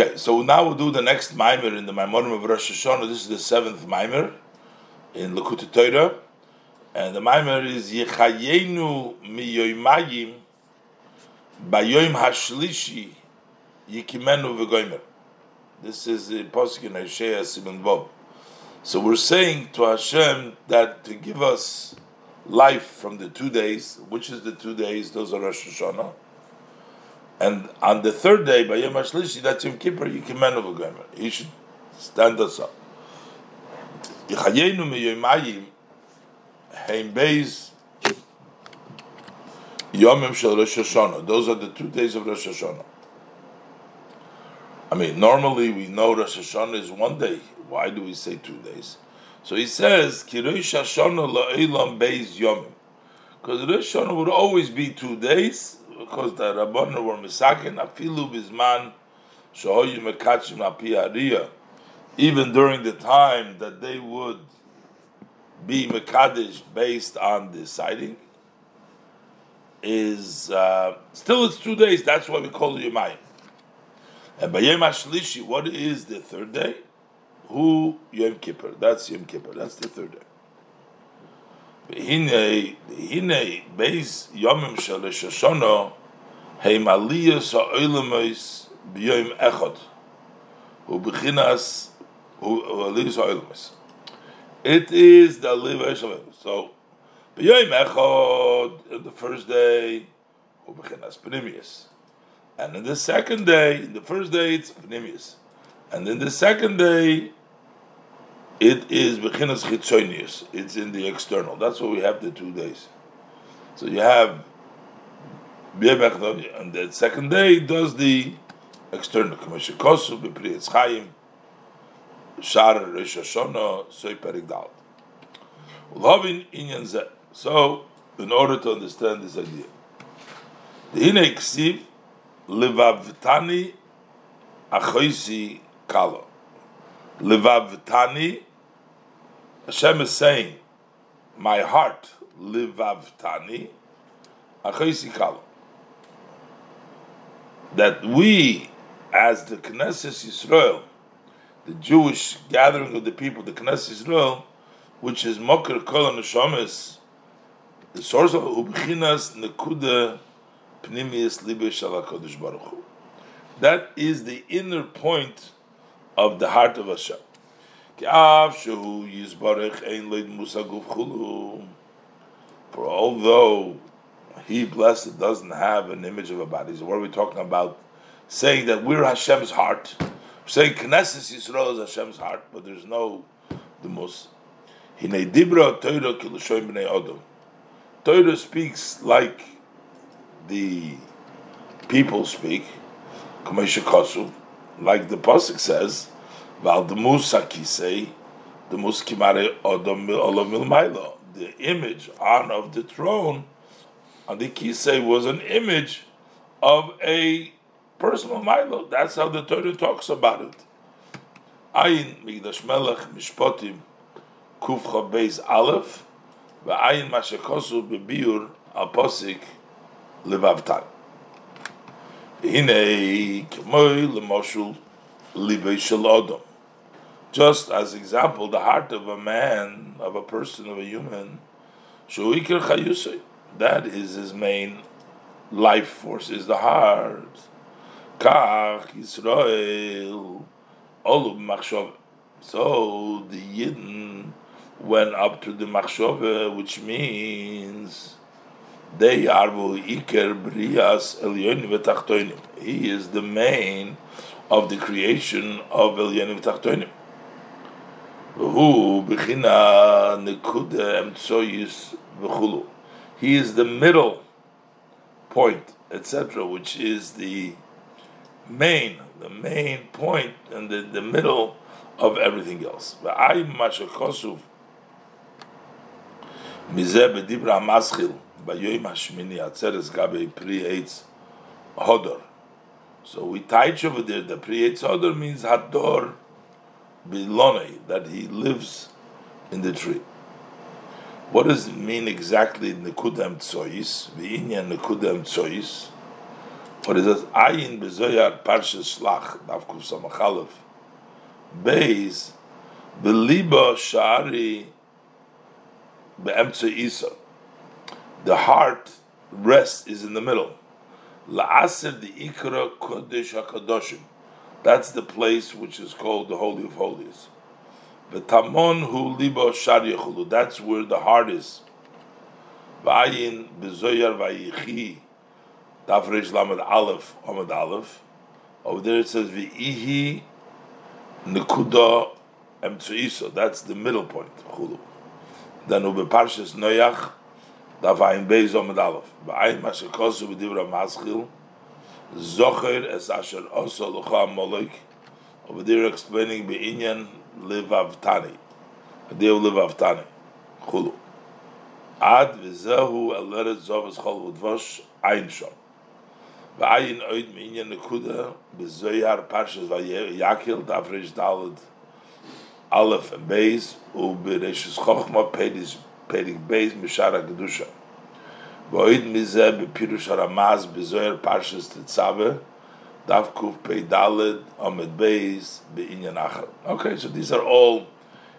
Okay, so now we'll do the next mimer in the Maimonim of Rosh Hashanah. This is the seventh mimer in Lekut Torah, and the mimer is Yechayenu miyoymayim bayoyim hashlishi yikimenu v'goymer. This is the posuk in Isaiah Simon Bob. So we're saying to Hashem that to give us life from the two days, which is the two days, those are Rosh Hashanah. And on the third day, by Yom HaShlishi, that's Yom Kippur, Yikimenu v'goymer. He should stand us up. Those are the two days of Rosh Hashanah. I mean, normally we know Rosh Hashanah is one day. Why do we say two days? So he says, Ki Hashanah la'elam beis yomim. Because Rosh Hashanah would always be two days, because the Rabbanon were misakin afilu bizman shohoyu mekachim api ariyah even during the time that they would be Mekadesh based on the sighting, is uh, still it's two days. That's why we call it Yomayim. And by Yom HaShlishi, what is the third day? Who Yom Kippur? That's Yom Kippur. That's the third day. Hine hine beis yomim shel Shoshana heim aliyas ha'olamos b'yom echad u'bechinas u'aliyas It is the aliyas ha'olamos. So b'yom echad the first day u'bechinas pnimius, and in the second day, in the first day it's pnimius, and in the second day it is bechinas chitzonius. It's in the external. That's why we have the two days. So you have and the second day does the external. K'meshe kosu b'Pri Etz Chayim shar Rosh Hashanah soy perik dal. Ulovin inyan zeh. So, in order to understand this idea, the hine ksiv levavtani achoisi kalo. Levavtani Hashem is saying, "My heart, livavtani, achoisikalo." That we, as the Knesset Israel, the Jewish gathering of the people, the Knesset Israel, which is Mokr Kol Neshamis, the source of Ubchinas Nekuda Pnimius Libe Shalakodesh Baruch. That is the inner point of the heart of Hashem. For although he blessed doesn't have an image of a body, so what are we talking about? Saying that we're Hashem's heart. We're saying Knesset Yisrael is Hashem's heart, but there's no the most. Hinei dibra Torah speaks like the people speak, like the pasuk says. Val the Musakisei, the Muskimare Olamilmailo, the image on of the throne on the Kisei was an image of a personal Milo. That's how the Torah talks about it. Ayin Migdash Melech Mishpotim Kuf Beis Aleph V'ayin Mashakosu Bebiur Al Posik Levavtan. Hine Kemoy Lemoshul Libei Shel Odom just as example, the heart of a man, of a person, of a human, that is his main life force, is the heart. Kach Yisrael, So the Yidden went up to the Machshove, which means they are Iker Brias Elyonim. He is the main of the creation of Elyonim V'Tachtoinim. He is the middle point, etc., which is the main, the main point and the, the middle of everything else. So we teach over there the pri hodor means hador bilone, that he lives in the tree. What does it mean exactly Nekudam Tsois? V'inyan Nekudam Tsois. But it says, Ayin bezoyar parshas shlach, nafkuf samachalev, beis, beliba shari be'emtze isa. The heart rest is in the middle. La'aser the ikra kodesh hakadoshim. That's the place which is called the Holy of Holies. V'tamon hu libo shari That's where the heart is. V'ayin bezoyar v'ayichi Dafresh Lamed Aleph, Amad Aleph. Over there it says V'ihi Nekuda Emtsuiso. That's the middle point. Chulu. Then Ube Parshas Noyach, Dafayin Beis Amad Aleph. V'ayin Mashakosu V'divra Maschil. Zocher Es Asher Oso Lucha Molek. Over there explaining Be'inyan לבבתני. הדיו לבבתני. חולו. עד וזהו אל ארץ זו וזכול ודבוש אין שום. ואין עוד מעניין נקודה בזויר פרשת ויקל דף ריש דלת אלף ובייס ובראשס חוכמה פדיס פדיק בייס משאר הקדושה. ועוד מזה בפירוש הרמז בזויר te תצווה tetzave dav kuf pei dalad omed beis b'inyan achar. Okay, so these are all,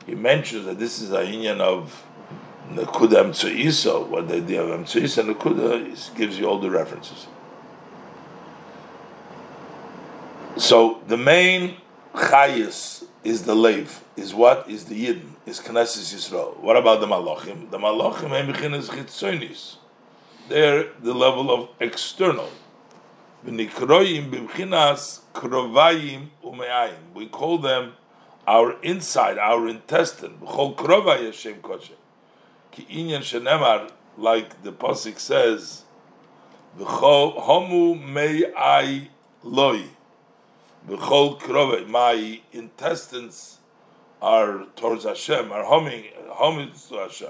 he mentions that this is a inyan of Nekuda Emtsuisa, what the idea of Emtsuisa, Nekuda uh, gives you all the references. So the main chayis is the leiv, is what is the yidden, is Knesset Yisrael. What about the malachim? The malachim is chitzonis. They're the level of external. We call them our inside, our intestine. Like the pasuk says, my intestines are towards Hashem, are humming, humming to Hashem.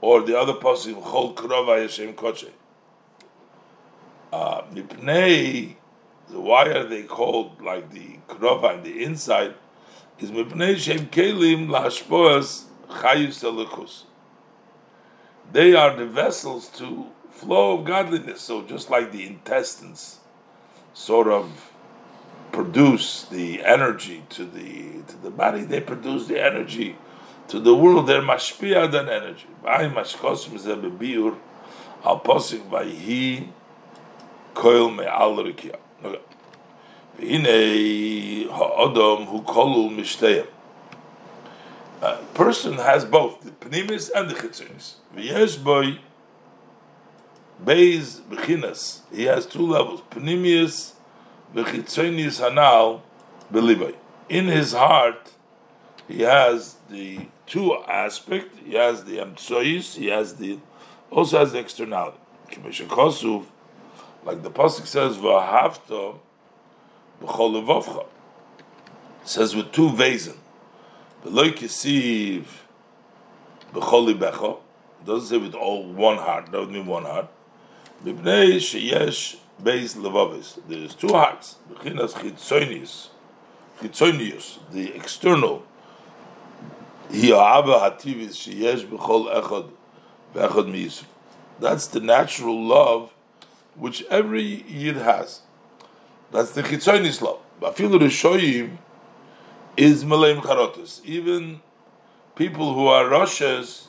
Or the other pasuk, B'chol krove Hashem koche. Uh, why are they called like the krova and the inside? Is mipnei shem kelim lashpoas chayus elikus. They are the vessels to flow of godliness. So just like the intestines, sort of produce the energy to the to the body, they produce the energy to the world. They're mashpia than energy. Al posik by he koil rikia. Hu kolul mishteyim. A person has both the pnimis and the chitzunis. V'yesh boy beis b'chinas. He has two levels: pnimius v'chitzunis hanal b'libay. In his heart, he has the two aspect. He has the emtsois. He has the also has the externality. Like the pasuk says, "V'ahavta b'chol levavcha." Says with two vazen. V'loy kisiv b'chol libecha. Doesn't say with all one heart. That would mean one heart. Mibnei sheyesh beis levavis. There's two hearts. Bechinas chitzonius, chitzonius, the external. That's the natural love which every yid has. That's the chitzonius love. Bafilu rishoyim is maleim charotis. Even people who are Roshas,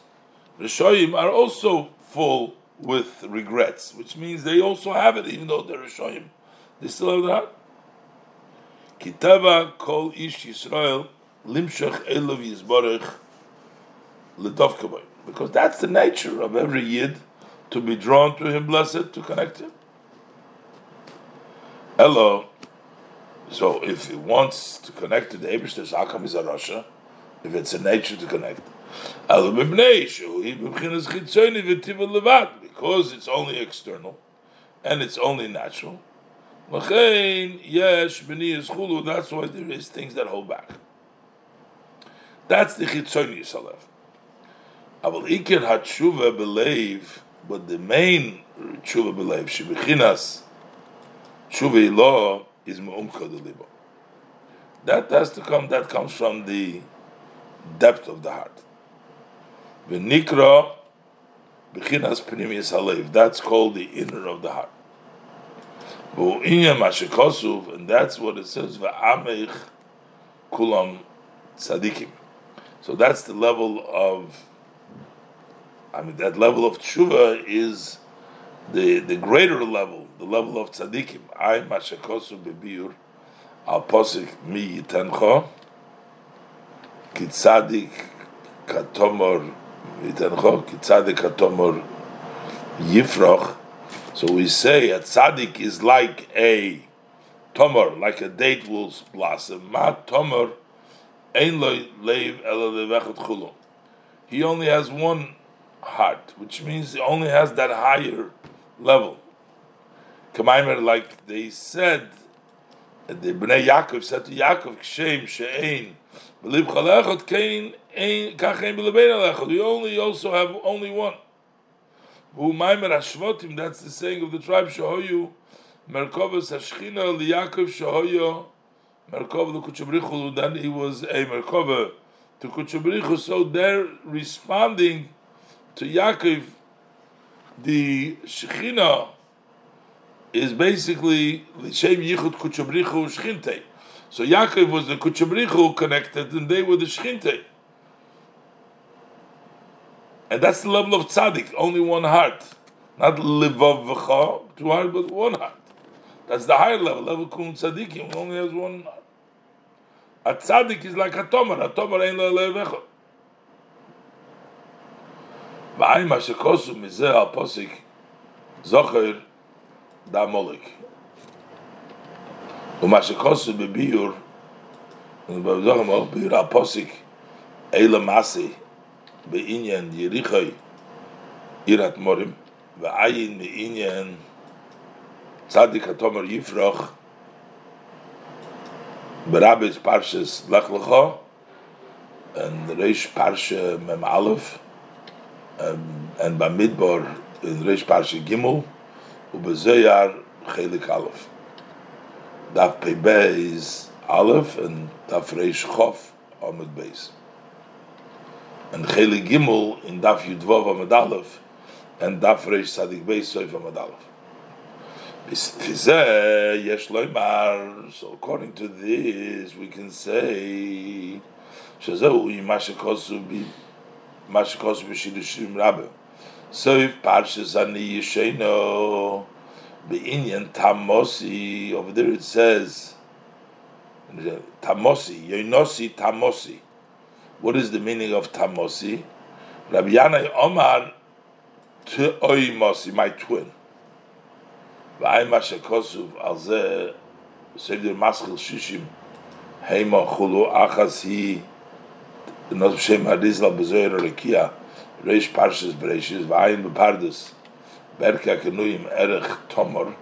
Rishoyim, are also full with regrets, which means they also have it, even though they're Rishoyim. They still have that. Kitava kol ish Yisrael limshach elav yizborech ledovkavoy. Because that's the nature of every yid to be drawn to him, blessed, to connect him. Hello. So if he wants to connect to the Abishter, how come he's a Russia? If it's a nature to connect. Because it's only external and it's only natural. That's why there is things that hold back. That's the chitzoni yisalev. Aval iker hatshuva believe, but the main tshuva believe shebechinas tshuva ilah is delibo. That has to come. That comes from the depth of the heart. V'nikra b'chinas pnimius halev. That's called the inner of the heart. and that's what it says, Va'amech kulam tzadikim. So that's the level of, I mean, that level of tshuva is the the greater level, the level of tzadikim. I mashakosu bebiur al posik mi yitancho kitzadik katomor yitancho kitzadik katomor yifroch. So we say a tzaddik is like a tomor, like a date will blossom. Ma tomor ein lo leiv ela He only has one heart, which means he only has that higher level. Kamaimer, like they said, the Bnei Yaakov said to Yaakov, Kshem she'ein, believe chalechot kein ein kachein b'lebein alechot. We only also have only one. Who Maimer Hashvotim, that's the saying of the tribe Shahoyu, Merkovas Hashchina Yaakov Shahoyo, Merkov Lukuchabrichu, then he was a Merkova to Kuchabrichu, so they're responding to Yaakov the Shechina is basically Shem Yichud Kuchabrichu Shchinte. So Yaakov was the Kuchabrichu connected, and they were the Shchinte. And that's the level of tzaddik, only one heart. Not livav v'cha, two hearts, but one heart. That's the higher level, level kun tzaddikim, only has one heart. A tzaddik is like a tomer, a tomer ain't lo levecha. ואי מה שקוסו מזה הפוסק זוכר דה מולק ומה שקוסו בביור ובזוכר מולק ביור הפוסק אלה מסי בעניין יריחי עירת מורים ועין בעניין צדיק התומר יפרוח ברביס פרשס לך לכו and reish parsha mem alef um, and Bamidbar in Reish Parsha Gimel, ובזייער חלק א', דף פי בייס אלף, אין ריש חוף עומד בייס. אין חילק גימול, אין דאפ ידבוב עמד אלף, אין דאפ ריש צדיק בייס סויף עמד אלף. is is a so according to this we can say shazo yimash kosu bi mash So if Parshas Ani Yisheno Be'inyan Tamosi, over there it says, Tamosi, Yoinosi Tamosi. What is the meaning of Tamosi? Rabbi Yanai Omar Te'oimosi, my twin. V'ay Mashakosuv Alze Seder Maschil Shishim Heima Chulu Achas Hi not Shem Harizla Bezoyer Rekia, Reish Parshas Bereishis, Vayin Bepardus, Berka Kenuyim Erech Tomor,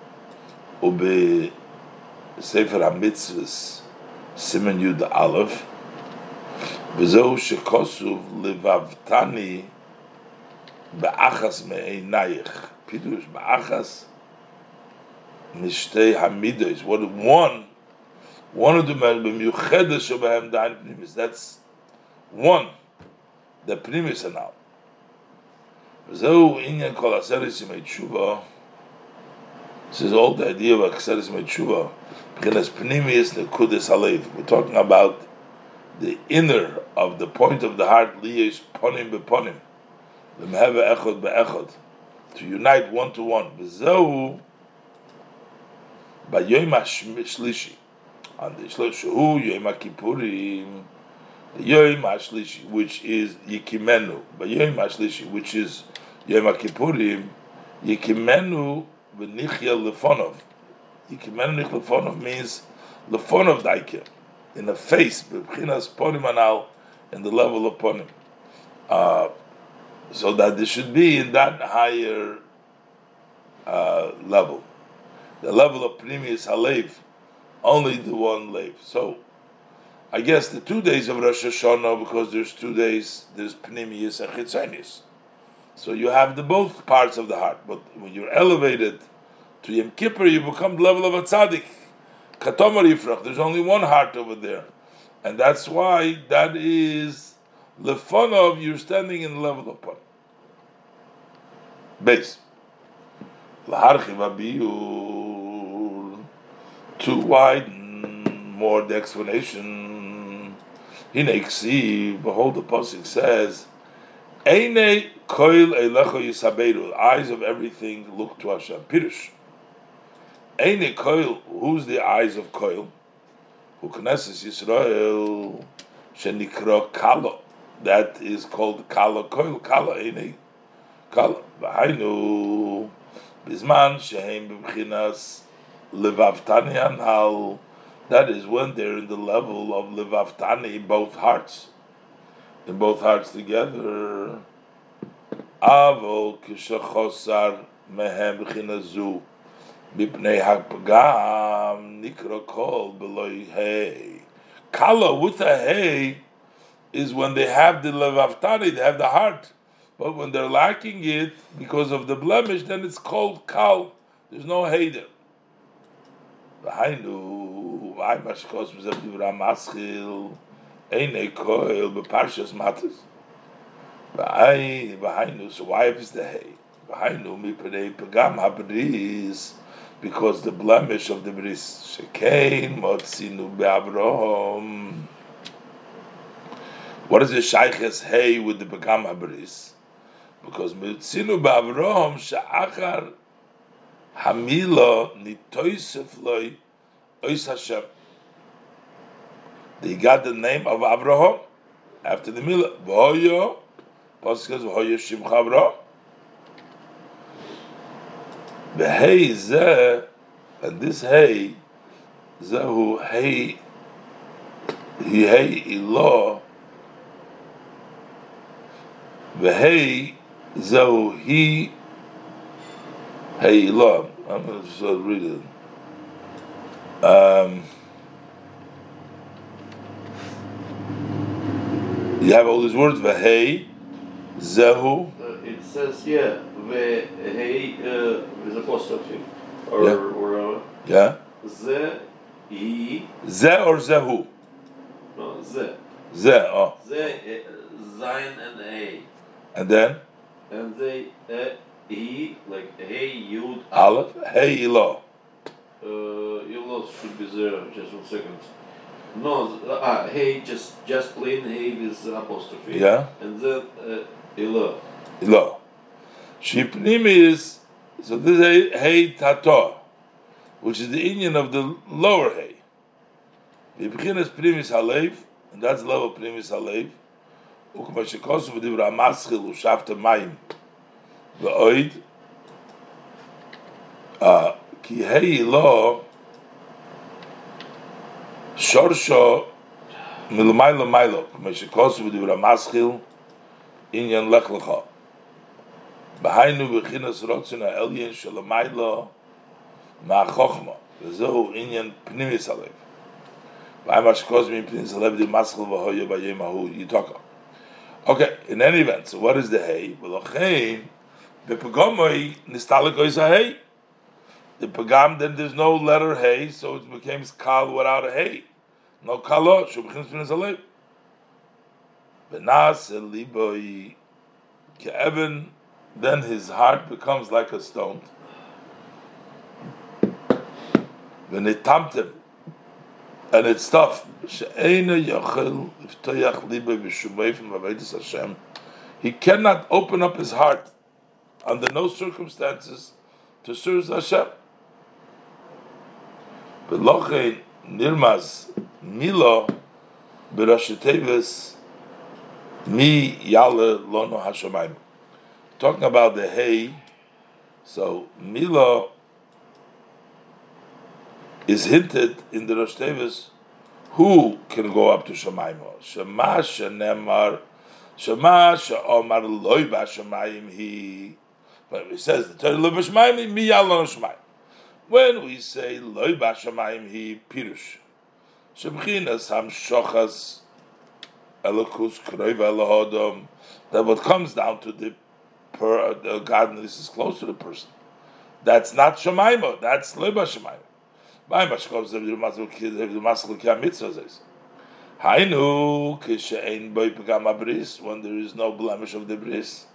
Ube Sefer HaMitzvahs, Simen Yud Aleph, וזהו שכוסוב לבבתני באחס מעינייך. פירוש באחס משתי המידוס. What one, one of them במיוחדת שבהם דיין פנימיס. That's one, the primis anal. Zeu inyan kol aseris imay tshuva. This is all the idea of aseris imay tshuva. Because pnimius nekudis alev. We're talking about the inner of the point of the heart, liyesh ponim beponim. Lemheve echod beechod. To unite one to one. Zeu bayoyim shlishi. On the shlishi, yoyim kippurim Yom Ashlishi, which is Yikimenu, but Yom Ashlishi, which is Yom Kippurim, Yikimenu v'nichya lefonov. Yikimenu nich lefonov means lefonov daike, in the face, b'chinas ponim anal, in the level of ponim. Uh, so that there should be in that higher uh, level. The level of Pnimius Halev, only the one lave. So, I guess the two days of Rosh Hashanah, because there's two days, there's Pnimius and Chitzonius. So you have the both parts of the heart. But when you're elevated to Yom Kippur, you become the level of a tzaddik. Katomar Yifrach, there's only one heart over there. And that's why that is the fun of you're standing in the level of Pan. Base. to widen more the explanation. Hineksi, behold, the pasuk says, "Eine koil elecho yisaberu." Eyes of everything look to Hashem. Pirush. Eine koil. Who's the eyes of koil? Who Knesset Yisrael shenikra kalo. That is called kala koil. Kala eine kala. V'hainu bisman shehem b'bchinas levavtani anhal. That is when they're in the level of levavtani, both hearts, in both hearts together. Avol kishachosar mehem b'chinazu b'pnei hapagam nikra kol beloy hey. Kala with a hey is when they have the levaftani, they have the heart. But when they're lacking it because of the blemish, then it's called kal. There's no hey there. ואי מה שקוס בזה בדברה מסחיל, Eine koil b'parshas matas. B'ai b'hainu. So why is the hay? B'hainu mipnei pegam habris. Because the blemish of the bris. Shekein motzinu be'avrohom. What is the shaykh's hay with the pegam habris? Because motzinu be'avrohom she'achar hamila nitoisef loy ois Hashem. They got the name of Avraham after the Mila. V'hoyo, Pasuk says v'hoyo shimcha Avraham. V'hei zeh, and this hey, zehu hey, he hey ilo, v'hei zehu he Hey, Elam. I'm going to just read it. Um, you have all these words. V'hei, zehu. Uh, it says, yeah, ve hey uh, with apostrophe, or Yeah. or uh, Yeah. ze i Ze or zehu. no ze Ze. Oh, ze uh, zain and a and then and they uh, i like hey yud aleph. Hey, Elo. Uh, should be there. Just one second. No, ah, hey, just just plain hey with apostrophe. Yeah. And then uh, ilo. Elo. Shipnim is so this is hey tato, which is the Indian of the lower beginning is primis halev, and that's level primis halev. Ukma shekosu v'divra maschil u'shavta mayim v'oid uh, ki hey lo shorsho milmaylo maylo ukma shekosu v'divra maschil inyan lech lecha בהיינו בחינת רוצן העליין של המילה מהחוכמה, וזהו עניין פנימיס הלב. ואי מה שקוז מפנימיס הלב די מסחל והויה ביום ההוא יתוקה. Okay, in any event, so what is the hay? ולכן, בפגומוי נסתלק is a hay. the pagam, then there's no letter hey, so it becomes kal without a hey. No kalot, shubchins bin zalib. Benas eliboi ke'eben, then his heart becomes like a stone. Venitamtem, and it's tough. Liboi v'shumei from Avedis Hashem. He cannot open up his heart under no circumstances to serve Hashem. Belochein nirmaz milo berasheteves mi yale lono hashemayim talking about the hay, so Mila is hinted in the Rosh who can go up to Shemaim? Shema shenemar, Shema sheomar loy b'Shemayim he. But he says the Torah loy b'Shemayim, mi yalon Shemayim. When we say loy b'Shemayim he pirush, shebchinas ham shochas elokus kroiv elohodom. That what comes down to the per the godliness is close to the person. That's not shemaimo. That's leba shemaimo. By mashkov zev masel ki mitzvah zes. Hainu kishein boy pegam abris when there is no blemish of the bris.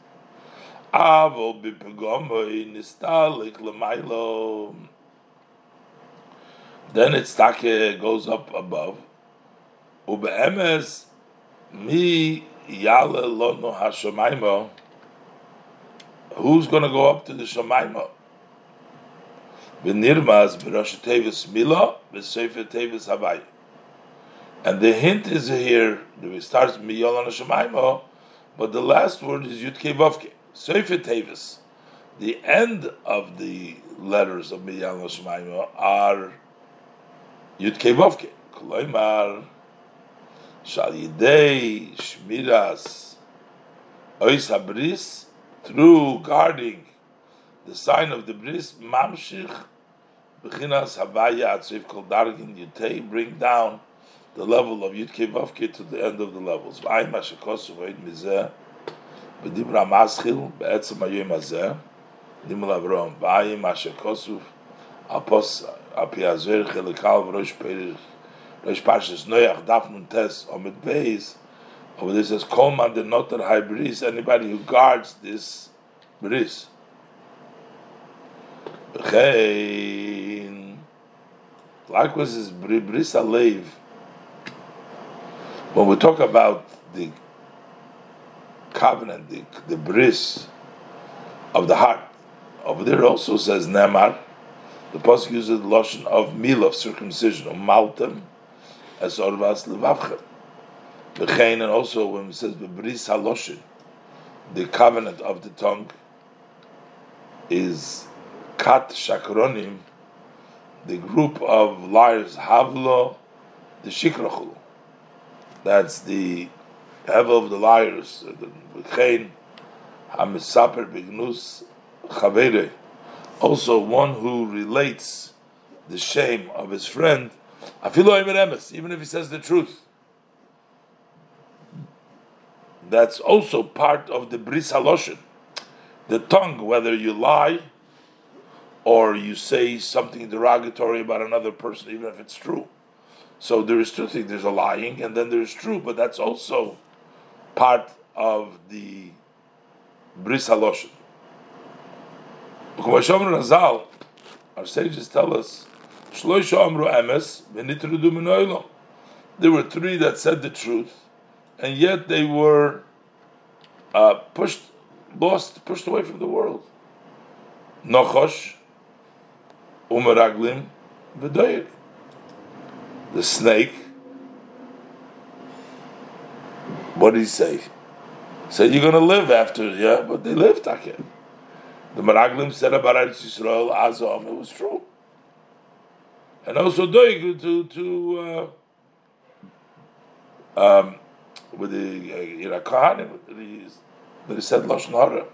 Avo bipegom boy nistalik lemailo. Then its take goes up above. Ubeemes mi yale lono hashamaymo. Who's going to go up to the shamaymo? Benirmaz b'rosh tevis mila b'sefer tevis havai. And the hint is here. It starts miyol hashamaymo, but the last word is yud kevavke. Sefer tevis. The end of the letters of miyol hashamaymo are yud kevavke. Kloimar shal yidei shmiras. Ois habris through guarding the sign of the bris. Mamshich bechinas havaya atzif kol dargin yutei. Bring down the level of yutke vavke to the end of the levels. V'ayim hashekosu v'ayim mizeh. B'dibra maschil be'etzem hayoyim hazeh. Nimel avrom v'ayim hashekosu apos api azer chelikal v'rosh perich rosh parshas noyach daf nun tes omid beis. Over this says kol man de noter hay bris anybody who guards this bris. Likewise is bri- bris alev. When we talk about the covenant, the, the bris of the heart, over there also says Nemar, the Pasuk uses the lotion of meal of circumcision, of maltem, as orvas levavchem. The chain, and also when it says the bris haloshin, the covenant of the tongue, is kat shakronim, the group of liars, havlo, the shikrachulu. That's the hevel of the liars, the chain, hamisaper bignus chavere. Also, one who relates the shame of his friend, even if he says the truth. That's also part of the bris haloshin. The tongue, whether you lie or you say something derogatory about another person, even if it's true. So there is two things: there's a lying, and then there's true. But that's also part of the bris haloshin. Our sages tell us. There were three that said the truth, and yet they were uh, pushed, lost, pushed away from the world. Nochosh, umeraglim, v'doyek. The snake. What did he say? Said you're going to live after, yeah, but they lived, Takeh. The Meraglim said about Eretz Yisrael, Azam, it was true. And also Doig to, to uh, um, with the uh, Irakan, that he said Lashon Hara.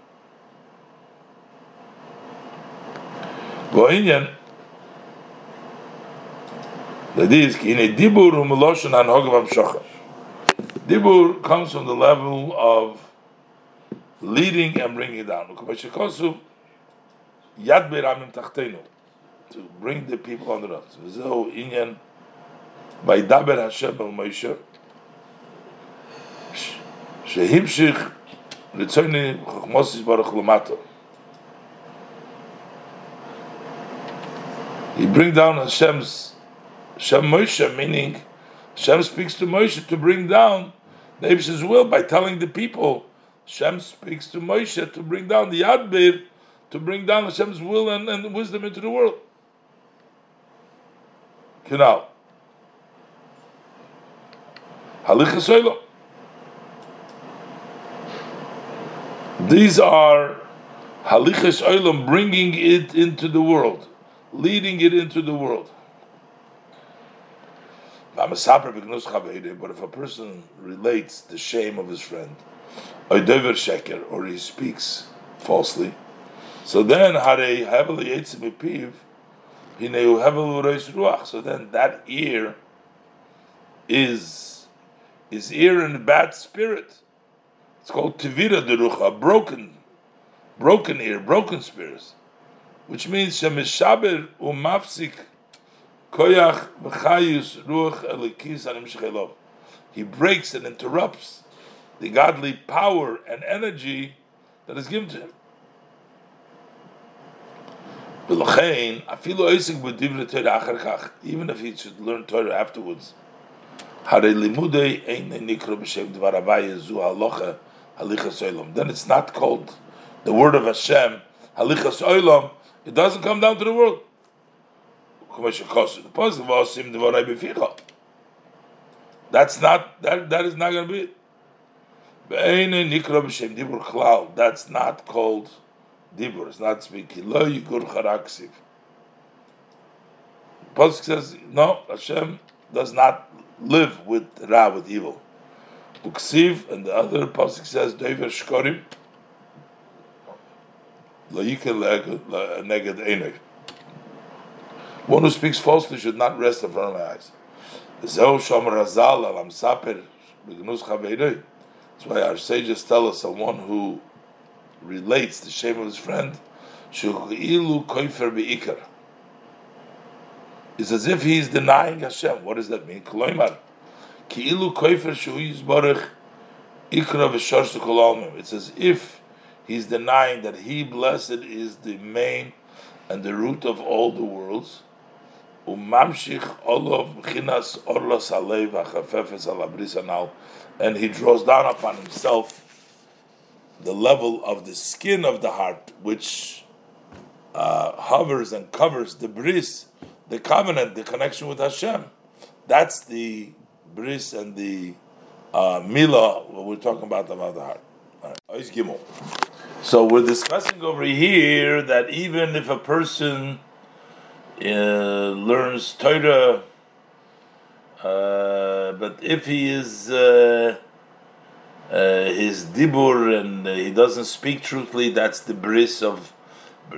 Goinyan, that is, in a dibur hogavam shochem. Dibur comes from the level of leading and bringing down. Yad beramim tachtenu to bring the people under us. V'zehu inyan by daber Hashem el Moshe shehimshich ritzoyni chokmosis baruch lumato. He bring down Hashem's Hashem Moshe, meaning Hashem speaks to Moshe to bring down Abish's will by telling the people. Hashem speaks to Moshe to bring down the Yadbir, to bring down Hashem's will and, and wisdom into the world. Halicha These are Halichas Olam bringing it into the world, leading it into the world. But if a person relates the shame of his friend, or he speaks falsely, so then so then that ear is is ear in a bad spirit. It's called tivira derucha, broken, broken ear, broken spirits, which means shemishaber umafsik koyach v'chayus ruach elikis anim He breaks and interrupts the godly power and energy that is given to him. Even if he should learn Torah afterwards, then it's not called the word of Hashem, halichas it doesn't come down to the world. That's not, that, that is not going to be. That's not called dibur. It's not speaking. Lo yigur charaksiv. Pasuk says no. Hashem does not live with ra with evil. Uksiv and the other pasuk says doiver shkorim. Lo yikel neged enoi. One who speaks falsely should not rest in front of my eyes. That's why our sages tell us someone who relates the shame of his friend, it's as if he is denying Hashem. What does that mean? It's as if he's denying that he, blessed, is the main and the root of all the worlds. And he draws down upon himself the level of the skin of the heart, which uh, hovers and covers the bris, the covenant, the connection with Hashem. That's the bris and the uh, mila. What we're talking about about the heart. Right. So we're discussing over here that even if a person uh, learns Torah, uh, but if he is uh, uh his dibur and he doesn't speak truthfully, that's the bris of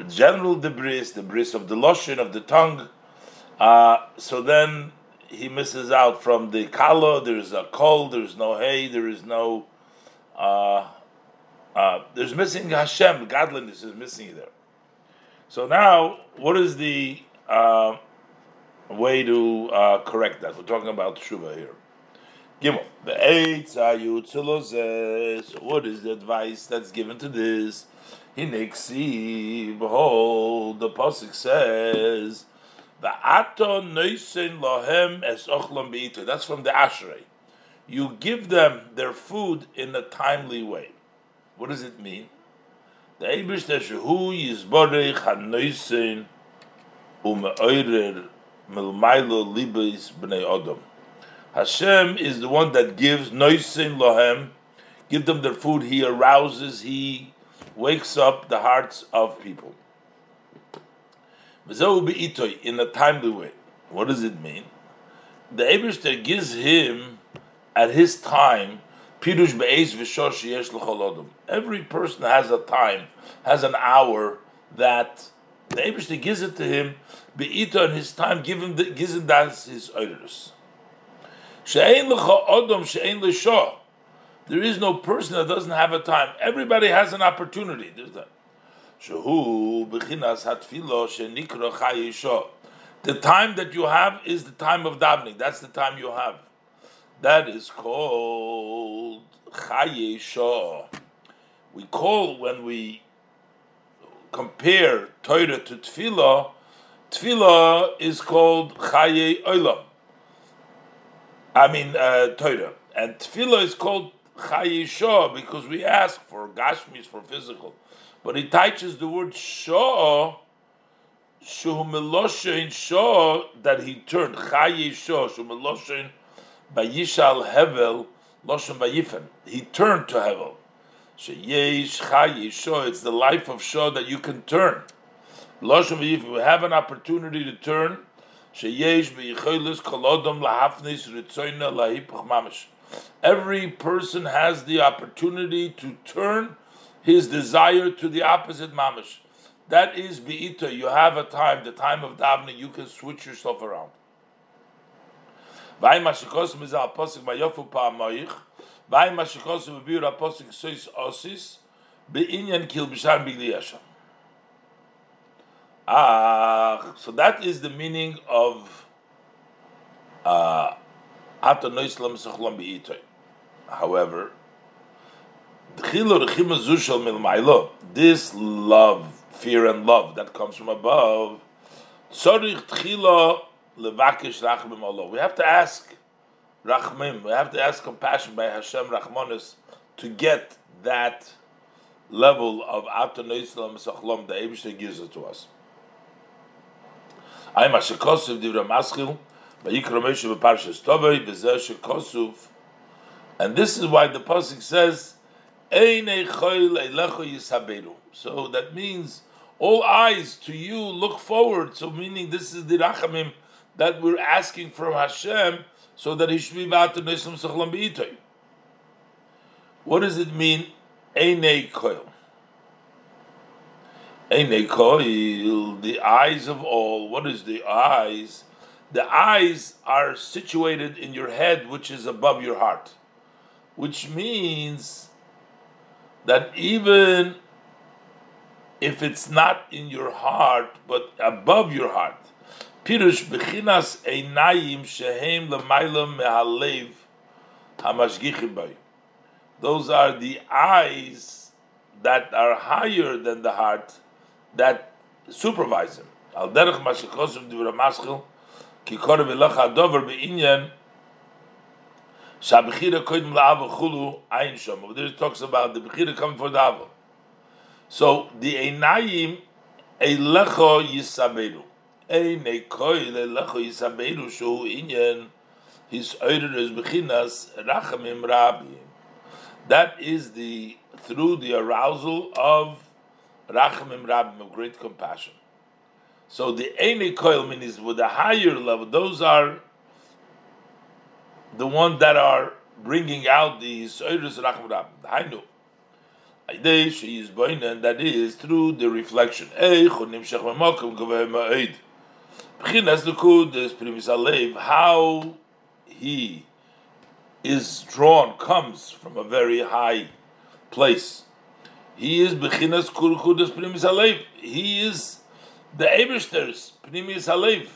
general debris, the bris of the loshin of the tongue. Uh, so then he misses out from the kala. There's a kol. There's no hay. There is no. Uh, there's missing Hashem. Godliness is missing there. So now, what is the uh, way to uh, correct that. We're talking about Shuba here. Gimel. The eight So what is the advice that's given to this? Hinexi. Behold, the pasuk says, "The ato noisin lohem es ochlam beito." That's from the Ashrei. You give them their food in a timely way. What does it mean? The Eibush Teshahu Yizborei Chanoisin Hashem is the one that gives noisin lohem, give them their food. He arouses, he wakes up the hearts of people. In a timely way. What does it mean? The Eberster gives him at his time. Every person has a time, has an hour that the Abishta gives it to him, Be'ita in his time, give him, the, gives him that his oidus. She'ein l'cha odom, she'ein l'sha. There is no person that doesn't have a time. Everybody has an opportunity. The time that you have is the time of davening. That's the time you have. That is called chayisha. We call when we compare Torah to Tefillah, Tefillah is called Chaye Olam. I mean uh, Torah, and Tefillah is called Chaye Shah because we ask for Gashmis for physical, but he teaches the word Shah. Shumeloshin Shah that he turned Shah Shumeloshin Bayishal Hevel Loshin Bayifen. He turned to Hevel. Sheyesh Chayish It's the life of Shah that you can turn. Lashon if you have an opportunity to turn, Every person has the opportunity to turn his desire to the opposite mamish. That is beita. You have a time, the time of davening, you can switch yourself around. Be'inyan Kil Bishar Bigliyasha. Ah, so that is the meaning of uh. However, this love fear and love that comes from above. We have to ask rachmim. We have to ask compassion by Hashem Rachmanis to get that level of Atanoislam Sachlom the Abishah gives it to us. I'm a shekosuf divra maschil, vayikra Moshe b'parshas tovei, v'zeh shekosuf, and this is why the pasuk says, "Einei choil eilecho yisaberu." So that means all eyes to you look forward. So meaning this is the rachamim that we're asking from Hashem, so that He should be about Atanoislam Sachlom b'itoy. What does it mean? Einei koil. The eyes of all. What is the eyes? The eyes are situated in your head, which is above your heart, which means that even if it's not in your heart, but above your heart, Pirush bechinas einayim shehem lemaylam mehalev hamashgichim bay. Those are the eyes that are higher than the heart that supervise him. Al derech mashikosim divra maschil ki dover beinyan koidim la'ava chulu ayin shom. But there talks about the bechira coming for the ava. So the einayim eilecho yisaberu. Einay koil eilecho yisaberu shu inyan his oider is bechinas rachamim rabim. That is the through the arousal of rachamim rabim of great compassion. So the Eine Koil means with a higher level, those are the one that are bringing out the Soiris Racham Rabim. Hainu. Aidei she is boinen, that is through the reflection. B'chinas Lukud is Primis Alev, how he is drawn, comes from a very high place. He is Bechinas Kurkudas Primis Alev. He is the Ebersters, Primis Alev.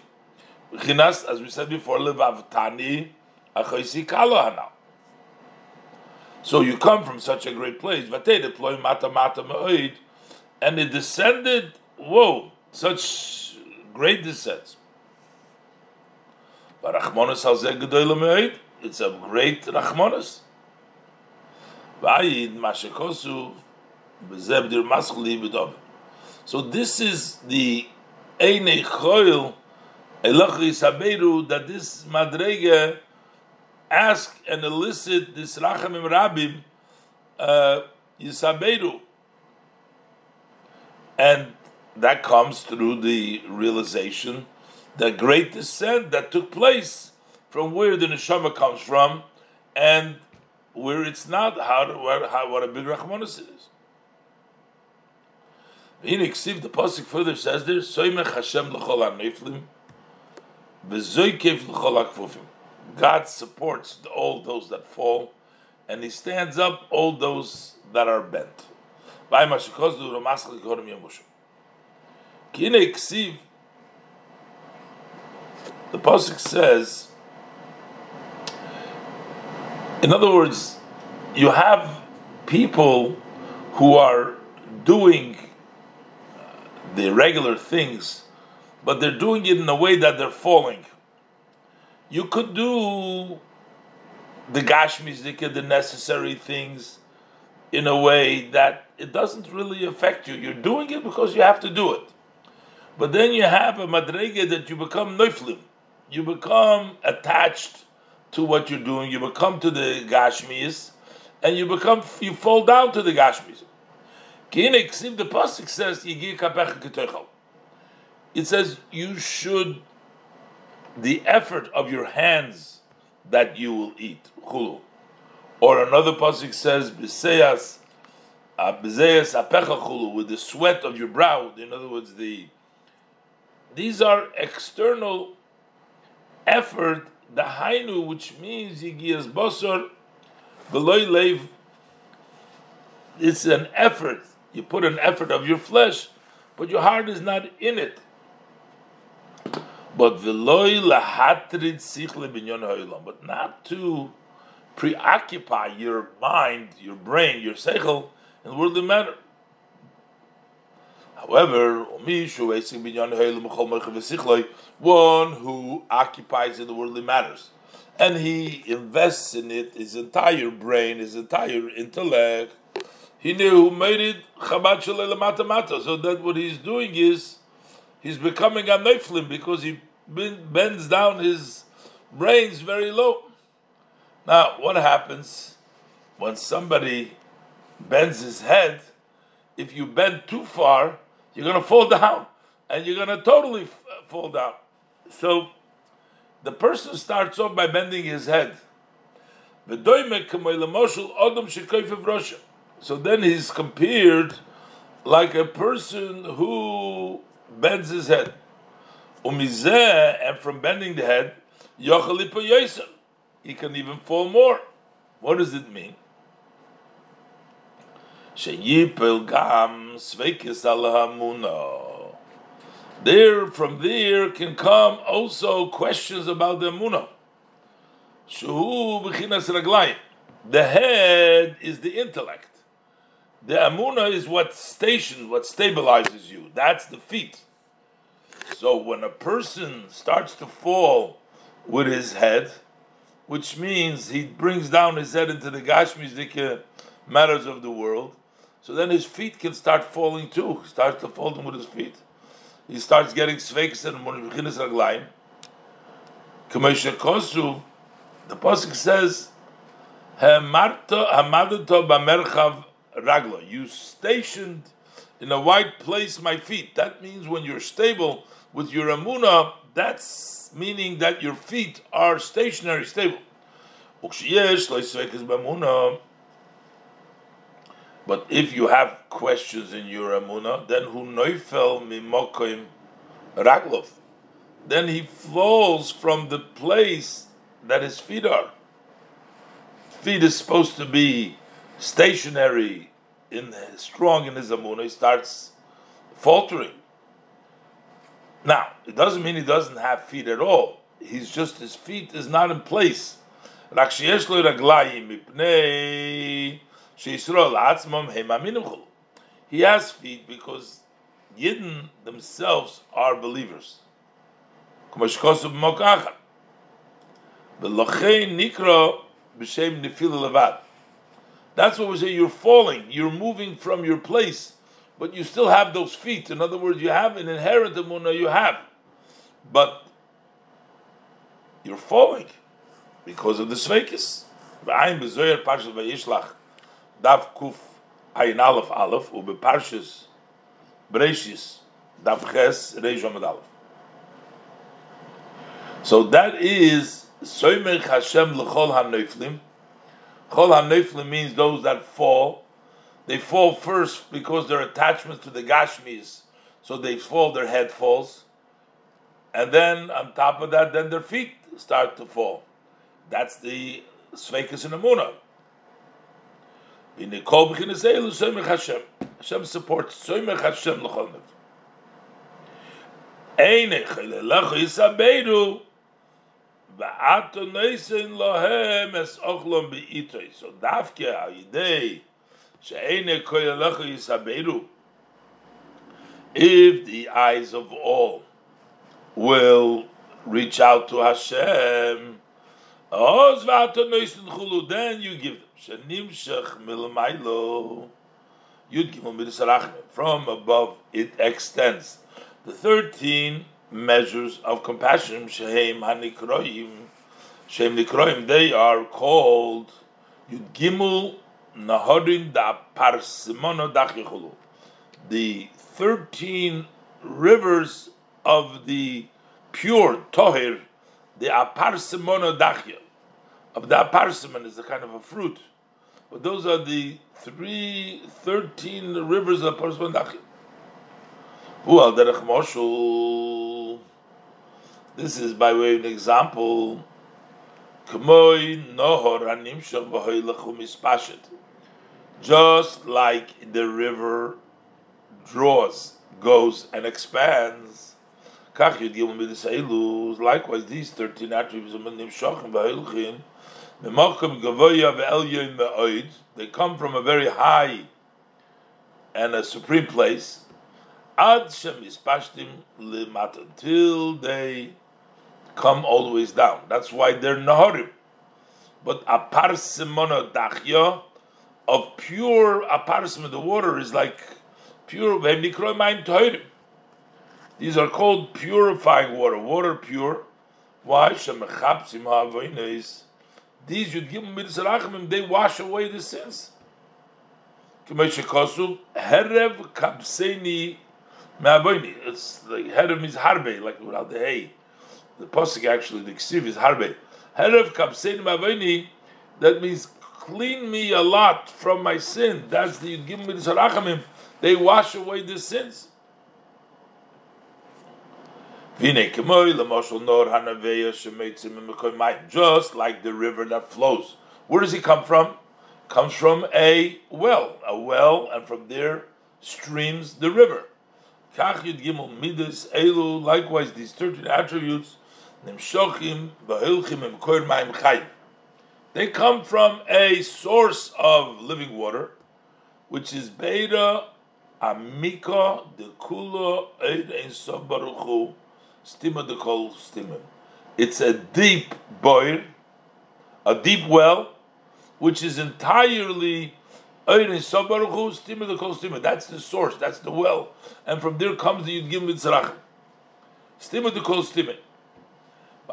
Bechinas, as we said before, Levav Tani, Achoisi Kalohana. So you come from such a great place, Vatei deploy Mata Mata Ma'oid, and it descended, whoa, such great descents. But Rachmanis Hazeh Gedoyle Ma'oid, it's a great Rachmanis. Vayid B'dov. So this is the Eine Choil Elach Yisaberu that this Madrege ask and elicit this Rachamim Rabim uh, Yisaberu. And that comes through the realization, the great descent that took place from where the neshama comes from, and where it's not how, how what a big rachmanis is. Iniksiv, the pasuk further says there, Soymech Hashem l'chol v'zoykev l'chol ha'kfufim. God supports all those that fall, and He stands up all those that are bent. V'ay mashikoz ramaschal korim yamushu. Ki iniksiv, the pasuk says, in other words, you have people who are doing the regular things, but they're doing it in a way that they're falling. You could do the gashmizika, the necessary things, in a way that it doesn't really affect you. You're doing it because you have to do it. But then you have a madrege that you become neuflim. You become attached to what you're doing. You become to the gashmis, and you become you fall down to the gashmis. The pasuk says It says you should the effort of your hands that you will eat. Chulu. Or another pasuk says apecha with the sweat of your brow. In other words, the these are external effort the hainu, which means yigias bosor, beloy leiv. It's an effort. You put an effort of your flesh, but your heart is not in it. But but not to preoccupy your mind, your brain, your seichel in worldly matter. However, one who occupies in the worldly matters, and he invests in it his entire brain, his entire intellect, he knew who made it Chabad Mata Mata. So that what he's doing is he's becoming a neiflim because he bends down his brains very low. Now, what happens when somebody bends his head? If you bend too far, you're going to fall down, and you're going to totally f- fall down. So, the person starts off by bending his head. So then he's compared like a person who bends his head. Umizeh, And from bending the head, Yochalipa Yosef, he can even fall more. What does it mean? Sheyipel gam. There, from there can come also questions about the Munah. The head is the intellect. The Amuna is what station, what stabilizes you. That's the feet. So when a person starts to fall with his head, which means he brings down his head into the Gashmizdika matters of the world, so then his feet can start falling too. He starts to fall with his feet. He starts getting sveiks and monchinis raglaim. Kamesha Kosu, the Pasuk says, Hamadoto b'merchav ragla. You stationed in a white place my feet. That means when you're stable with your amuna, that's meaning that your feet are stationary, stable. But if you have questions in your amuna, then who noifel mimokim raglov, then he falls from the place that his feet are. Feet is supposed to be stationary, in strong in his amuna, he starts faltering. Now, it doesn't mean he doesn't have feet at all. He's just his feet is not in place. He has feet because Yidden themselves are believers. That's what we say. You're falling. You're moving from your place, but you still have those feet. In other words, you have an inherent emunah. You have, but you're falling because of the sveikis. V'ayim bezoyer parshas vayishlach dav kuf ayin aleph aleph dav ches aleph. So that is soimer Hashem l'chol ha'neiflim. Chol HaNeflim means those that fall. They fall first because their attachment to the Gashmis, so they fall, their head falls. And then on top of that, then their feet start to fall. That's the Sveikas and Amuna. Hashem supports Soimech Hashem l'chol Eine chile lecho yisabedu so dafke koyalecha yisaberu. If the eyes of all will reach out to Hashem then you give them. She'nimshach milmaylo yud gimel from above it extends. The 13 measures of compassion, Shehem Hanikroim, Shehem Nikroim, they are called Yud Gimel Nahorin da Parsimono Dachichulu. The 13 rivers of the pure Tohir, the Aparsimono Dachya. Of the Aparsimon is a kind of a fruit. But those are the three, 13 rivers of Aparsimon Dachya. Well, Derech Moshul. This is by way of an example. Just like the river draws, goes, and expands. Likewise, these 13 attributes of Nimshachim v'Hayluchim, they come from a very high and a supreme place. Till they come all the ways down. That's why they're naharim. But a parsimona dachya of pure aparsim the water is like pure These are called purifying water, water pure. Why? These you'd give them they wash away the sins. Herev kapseni It's like herev means harbe, like without the hay. The pasuk actually, the ksiv is harbe. Herev ma'avoini. That means clean me a lot from my sin. That's the give me the They wash away the sins. Just like the river that flows. Where does it come from? Comes from a well, a well, and from there streams the river. Likewise, these 13 attributes, they come from a source of living water, which is Beta Amika de Kula Eid Ein Baruchu Stima de Kol Stimim. It's a deep boil, a deep well, which is entirely Eid Ein Baruchu Stima de Kol Stima. That's the source, that's the well. And from there comes the Yud Gimel Tzarachim. Stima de Kol Stimim.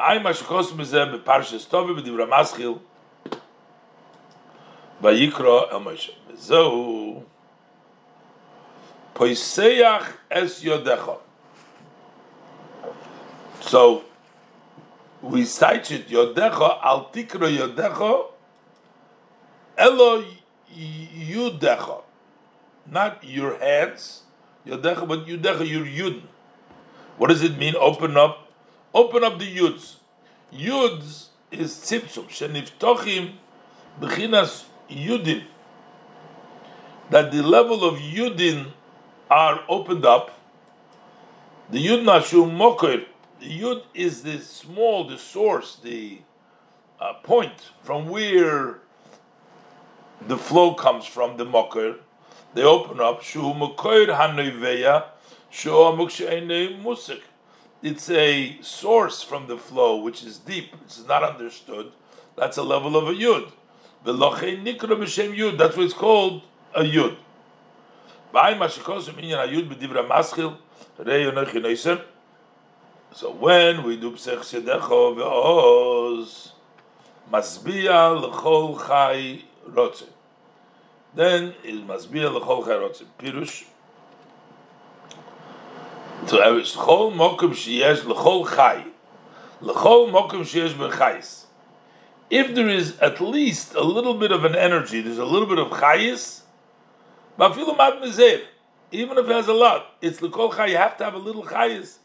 Ba'ay Mashakos Mezeh Beparshas Tove B'divra Maschil Vayikra El Moshe. Zehu Poiseach Es Yodecha. So we cite it Yodecha Al Tikra Yodecha Elo Yudecha. Not your hands, Yodecha, but Yudecha, your Yud. What does it mean? Open up, open up the Yuds. Yuds is Tzimtzum. Sheniftochim Bechinas Yudin, that the level of Yudin are opened up. The Yud Nashum Mokir, the Yud is the small, the source, the uh, point from where the flow comes from, the Mokir. They open up, Shu Mokir Hanoiveya, Shu Musik. It's a source from the flow which is deep, it's not understood. That's a level of a Yud. That's what it's called a yud. So when we do psech sedecho ve'oz, masbia l'chol chai rotze. Then is masbia l'chol chai rotze. Pirush. So l'chol mokum sheyesh l'chol chai. L'chol mokum sheyesh b'chais if there is at least a little bit of an energy, there's a little bit of chayis, even if it has a lot, it's kol chay, you have to have a little chayis.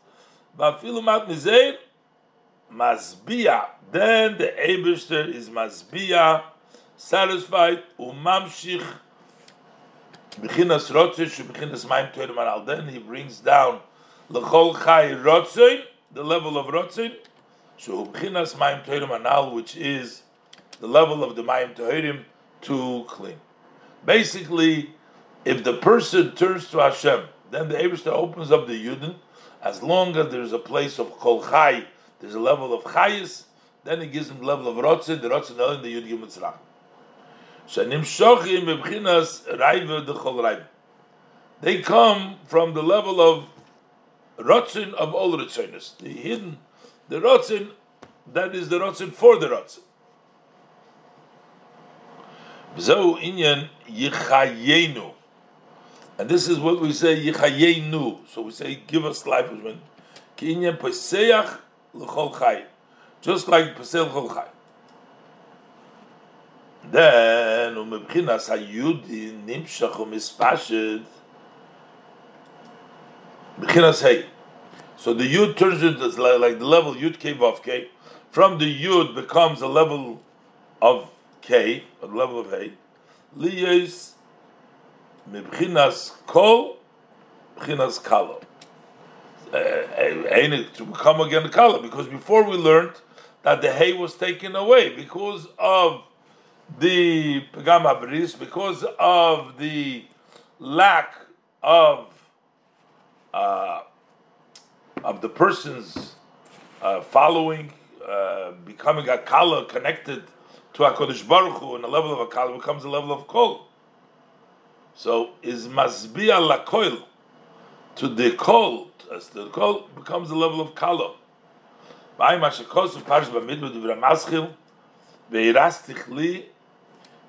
Mazbia, then the Eberster is mazbia, satisfied, umamshich, bechinas rotzish, bechinas maim toirim then he brings down the kol chay rotzin, the level of rotzin, Shuhubchinas Maim Tohirim Anal, which is the level of the Maim Tohirim to clean. Basically, if the person turns to Hashem, then the Abishta opens up the Yudin. As long as there's a place of Kol Chai, there's a level of Chayis, then he gives him the level of Rotzin, the Rotzin in the Yud Gimel Shanim Shochim Bebchinas Raiva de Chol Raiva. They come from the level of Rotzin of all Ritzonis, the hidden the rotzin, that is the rotzin for the rotzin. Zeu inyan yichayenu. And this is what we say yichayenu. So we say, give us life. Ki inyan peseach l'chol chay. Just like pesel l'chol chay. Then, umebchinas hayudi nimshach umispashet. Bchinas hey. So the yud turns into like the level yud k vav k. From the yud becomes a level of k, a level of hey. Liyes mebchinas kol, mebchinas kalo. Uh, to become again kala because before we learned that the hay was taken away because of the pagama bris, because of the lack of uh, of the person's uh, following, uh, becoming a kala connected to Hakadosh Baruch Hu, and the level of a kala becomes a level of kol. So is masbia lakoil to the kol, as the kol becomes a level of kala. By mashakos parsh b'midbar divra maschil ve'irastich li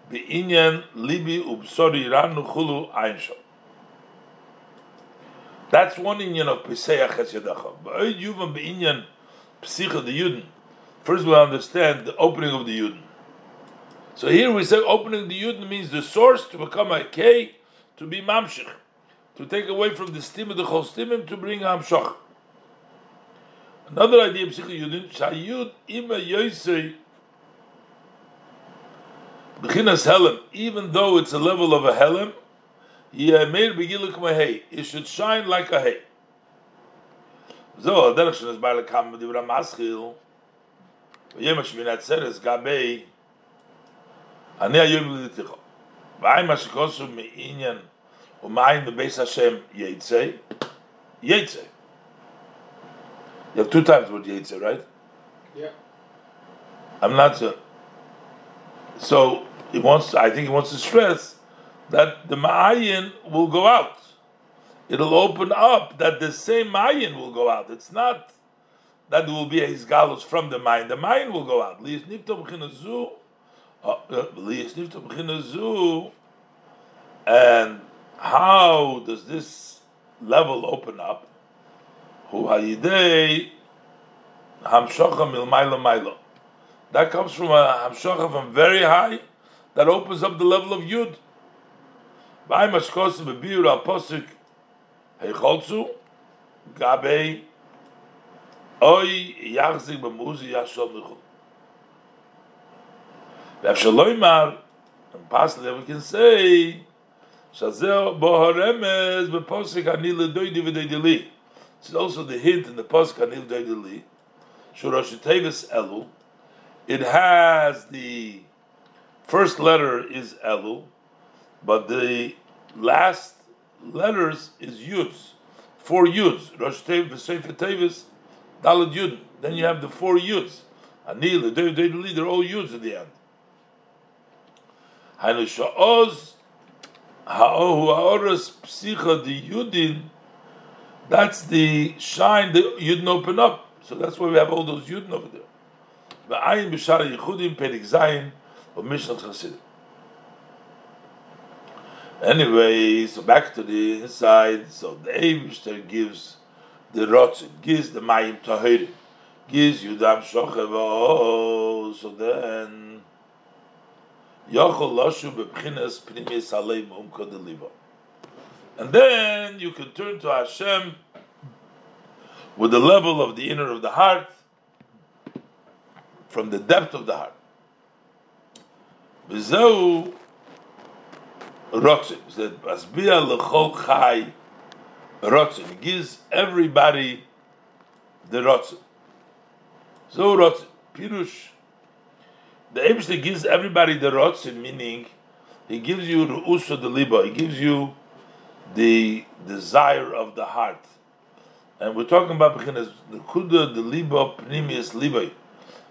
be'inyan libi ubsori ranu chulu einshom. That's one Inyan of Pesach Psicha the Yudin. First we understand the opening of the Yudin. So here we say opening the Yudin means the source to become a K, to be Mamshich. To take away from the stim of the Chostimim to bring Hamshach. Another idea of Psicha Yudin, Shayud Ima Yosei Bechinas Helem, even though it's a level of a Helem, it should shine like a hay. So, der schon ist bei kam mit der Maschil. Yem shminat seres gabei. Ani ayom lidtich. Vay mas kosu mi inyan u mein be beis Hashem yitze. Yitze. You have two times word yitze, right? Yeah. I'm not so. So he wants. I think he wants to stress that the ma'ayin will go out. It'll open up that the same ma'ayin will go out. It's not that will be a hisgalus from the ma'ayin. The ma'ayin will go out. Uh, and how does this level open up? That comes from a hamshacha from very high that opens up the level of yud. Bei Mashkos bebiur al posik heicholzu gabei oy yachzik b'muzi yashov michul. V'afshaloimar, and possibly we can say, shazeo boharemez b'posik ani ledoidi v'deidili. This is also the hint in the posik ani ledoidili. Shurash tevis elu. It has the first letter is elu, but the last letters is yuds, four yuds. Rosh Tev, Sefer Tevis, Dalad Yud. Then you have the four yuds. Anil, they're all yuds at the end. Hainu sha'oz ha'ohu ha'oras psicha the yudin. That's the shine the yudin open up. So that's why we have all those yudin over there. V'ayin b'shar yichudim perik zayin of Mishnah Chasidim. Anyway, so back to the inside. So the Eibishter gives the rotzin, gives the mayim tahirim, gives you dam shochev. Oh, so then, yochol lashu bebchinas primis aleim umko deliva. And then you can turn to Hashem with the level of the inner of the heart, from the depth of the heart. Rotzim. Said asbia lechol chai rotzim. He gives everybody the rotzim. So rotzim pirush. The Eibushter gives everybody the rotzim, meaning he gives you the usa the liba. He gives you the desire of the heart. And we're talking about the kuda, the liba, pnimius liba.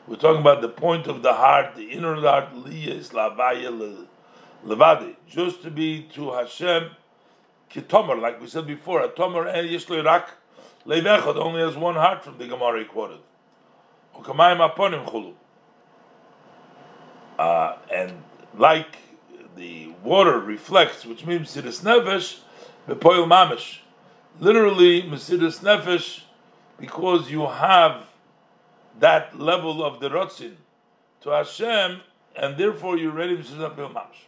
We're talking about the point of the heart, the inner heart, liya, slavaya, levadi, just to be to Hashem, kitomer, like we said before, a tomer and yishlo rak levechad only has one heart from the Gemara he quoted. Ukamayim aponim chulu. Uh, and like the water reflects, which means Mesiris Nefesh, Bepoil Mamish. Literally, Mesiris Nefesh, because you have that level of the Rotzin to Hashem, and therefore you're ready to Mesiris Mamish.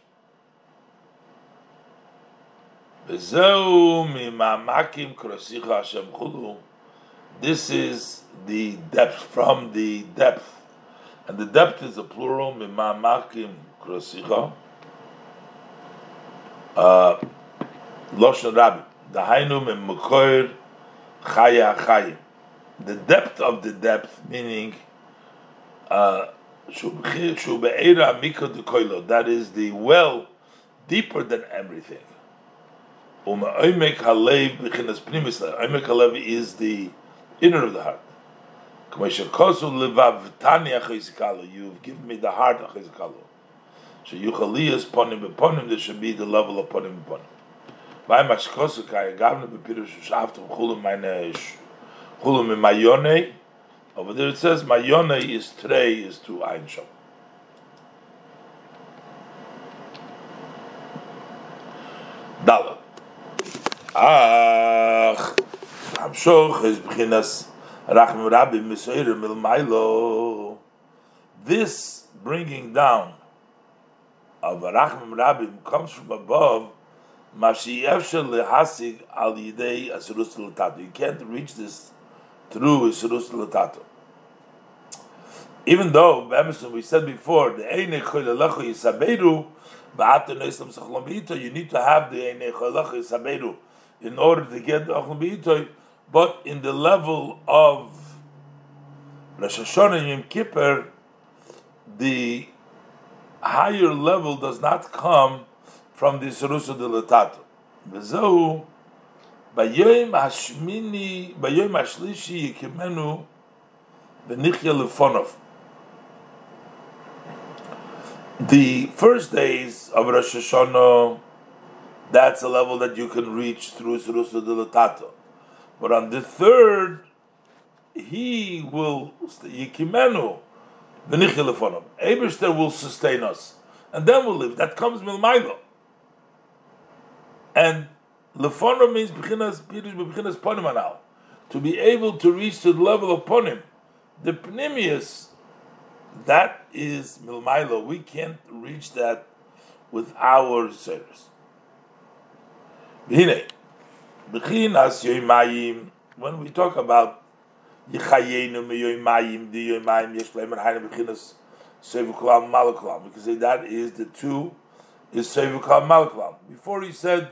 This is the depth from the depth, and the depth is a plural. Mimamakim krosicha. Chayim. The depth of the depth, meaning uh, that is the well deeper than everything. Um oimek halev b'chinas pnimis. Oimek halev is the inner of the heart. K'moshe kosu levav tani achizikalo. You've given me the heart achizikalo. So yuchaliyas ponim b'ponim. There should be the level of ponim b'ponim. Vai mashkosu kai gavne b'pirush shaftem chulim meine chulim in mayone. Over there it says mayone is trey is to ein shom. Ach, am shoch is b'chinas rachm rabbi misoyer mil mailo. This bringing down of rachm rabbi comes from above. Mashi efshel lehasig al yidei asirus l'tato. You can't reach this through asirus l'tato. Even though, Emerson, we said before, the Eine Choylelecho Yisaberu, Ba'ata Neislam Sachlom you need to have the Eine Choylelecho Yisaberu in order to get the Achlom B'ito, but in the level of Rosh Hashanah and Yom Kippur, the higher level does not come from the Sirusa de Latato. V'zehu, Bayoim Hashmini, Bayoim Hashlishi Yikimenu, V'nichya Lefonov. The first days of Rosh Hashanah, that's a level that you can reach through Sirusa Dilatato. But on the third, he will, Yikimenu, V'nichelefonim. Eberster will sustain us. And then we'll live. That comes Milmailo. And Lefonim means Bechinas, Pirush Ponim Anal. To be able to reach to the level of Ponim. The Pnimius, that is milmailo. We can't reach that with our service. When we talk about Yichayenu miyoymayim diyoyimayim yoymayim yeshleim and hainu bechinas sevukalam malakalam. We can say that is the two is sevukalam malakalam. Before he said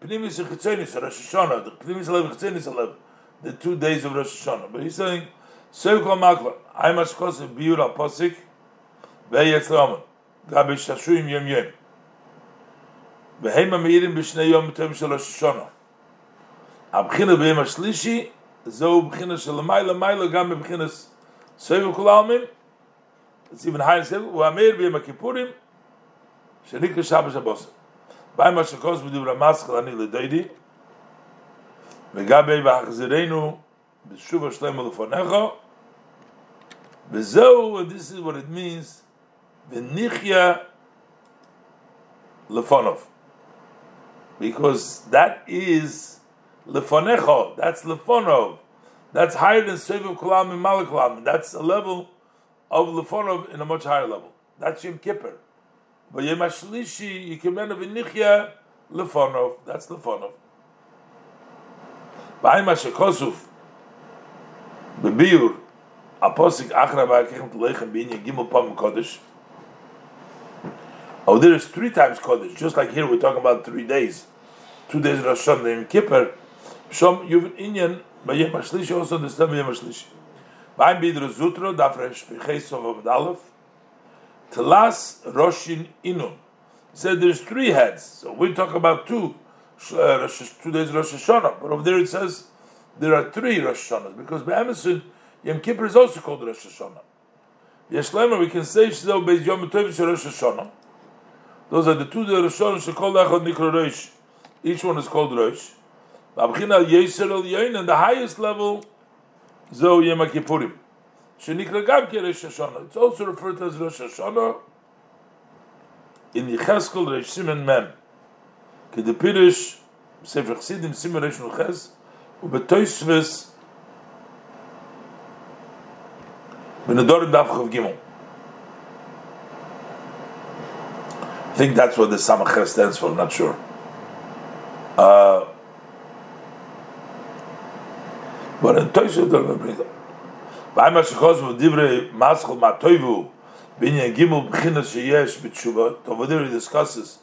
pnimis and chitzenis Rosh Hashanah, the pnimis alev chitzenis alev, the two days of Rosh Hashanah. But he's saying sevukalam malakalam. I must cause a biur al aposik ve'yetzlamon gabish shashuim yom yom. והם מאירים בשני יום תום של השושנה הבחינה ביום השלישי זו בחינה של מיילה מיילה גם בבחינה סבב כלאמים סיבן היין סבב הוא אמיר ביום הכיפורים שנקרא שבת שבוס ביום מה שקוס בדבר המסחל אני לדיידי. וגבי והחזירנו בשוב השלם לפניך וזהו, and this is what it means, V'nichya lefonov. Because that is lefonecho, that's lefonov. That's higher than Seviv Kulam and Malikulam. That's a level of lefonov in a much higher level. That's Yom Kippur. But Yom HaShlishi, Yikimenu v'nichya lefonov. That's lefonov. Ba'im HaShekosuf, Bebiur, Aposik Achra Ba'akechem Telechem B'inyan Gimel Pam Kodesh, Oh, there is three times Kodesh, just like here we're talking about three days. Two days Rosh Hashanah and Kippur. Shom Yuvin Inyan, Bayem HaShlishi, also the same Bayem HaShlishi. Bayem Bidra Zutro, Dafresh Bechesov of Aleph, Telas Roshin Inun. Said there's three heads, so we talk about two, uh, two days Rosh Hashanah, but over there it says there are three Rosh Hashanahs, because by Emerson, Yom Kippur is also called Rosh Hashanah. Yeshlema, we can say Shzel Beis Yom Tov Rosh Hashanah, those are the two Rishonim Shekol Echad Nikra Rosh. Each one is called Rosh. Abchina Yeser El Yain, and the highest level, Zo Yom Kippurim. Shenikra Gam Ke Rosh Hashanah. It's also referred to as Rosh Hashanah in Yecheskel Rosh Simon Mem. Ke the Pirish, Sefer Chsidim Simon Rosh Nuches, ובתויסבס בנדורים דף חב גימל. Think that's what the Samachar stands for, I'm not sure. Uh, but in Toyshu, shechos v'divrei maschel ma toivu b'inyan gimel b'chinas sheyesh b'tshuva over there he discusses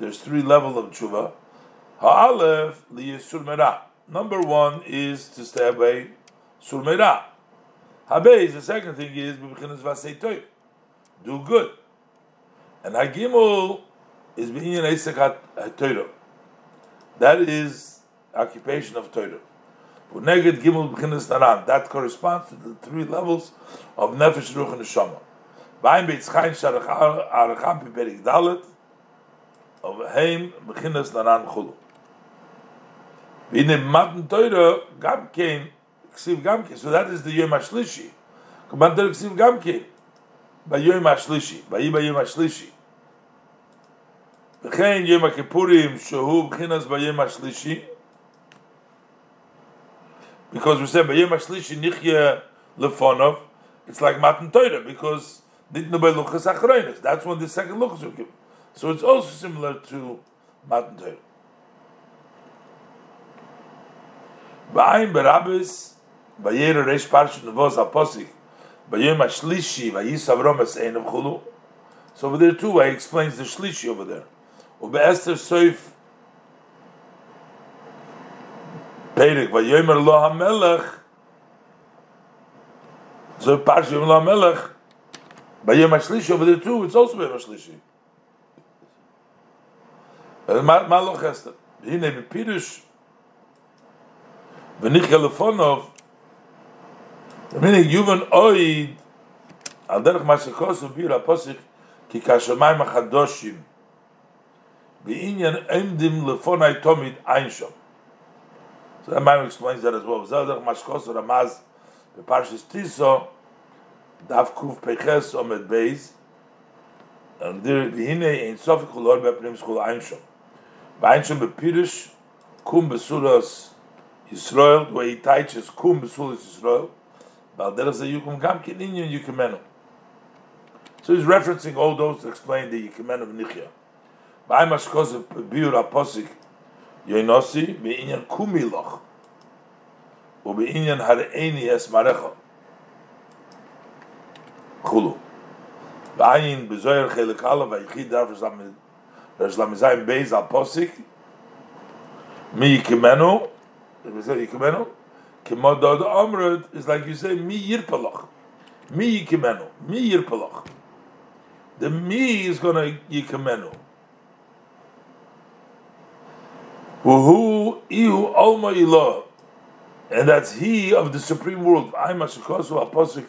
there's three level of tshuva. Ha'alef liyesur merah. Number one is to stay away sur merah. Ha'beiz the second thing is b'chinas v'asei toiv. Do good and Hagimul is Binyan Isaac Torah. That is occupation of Torah. Neged Gimul B'chinas Naran. That corresponds to the three levels of Nefesh, Ruch, and Neshama. Vayim beitzchayin Chayin Sharach Aracham Piperik Dalet of Heim B'chinas Naran Chulu. V'ine Matan Torah gamkein Ksiv gamkein. So that is the Yom HaShlishi. Kaman Torah Ksiv Gam Kein. By Yom HaShlishi. By Yom HaShlishi. וכן יום הכיפורים שהוא בחינס ביום השלישי, because we said ביום השלישי נחיה לפונov, it's like Matan Torah, because didn't by Luchas Achroinis, that's when the second Luchas were given. So it's also similar to Matan Torah. Ba'ayin Barabbis, Bayera Reish Parshat Nevos HaPosik, Bayom Ashlishi, Vayis Avrom Ein Chulu. So over there too, he explains the Shlishi over there. und bei Esther Seuf Perik, weil jemer lo ha melech so ein paar Schiffen lo ha bei jemer schlischi, aber der Tuh, jetzt also bei jemer schlischi Er mal mal noch gestern. Hier nehmen Pirisch. Wenn ich telefon auf. Wenn ich juven oid. Al derch ki. Beinyan emdim lefonai tomid einshom so that man explains that as well. Zel derech ma shekos ramaz beparshis tiso daf kuf peches omed beis. And there bihine in sofik chulor beprim schul einshom beinshom bepirish kum besuras Yisrael, where he teaches kum besuras Yisrael, Balderach Yukum Gam Kininyan Yukimenu. So he's referencing all those to explain the Yukimenu of Nichya. Ba'ay Mashkoz Biur Aposik Yoinosi Be'inyan Kumiloch Ube'inyan Hare'eni Es Marecha Chulu. Ba'ayin Bezoyer Chelik Ala Vayichid Dar Lamizayim Beis Aposik Mi Yukimenu Yukimenu Kemodod Amrud is like you say, mi yirpalach. Mi yikimenu. Mi yirpalach. The mi is going to yikimenu. Who ihu alma ilah. And that's he of the supreme world. I'm a shekosu aposik.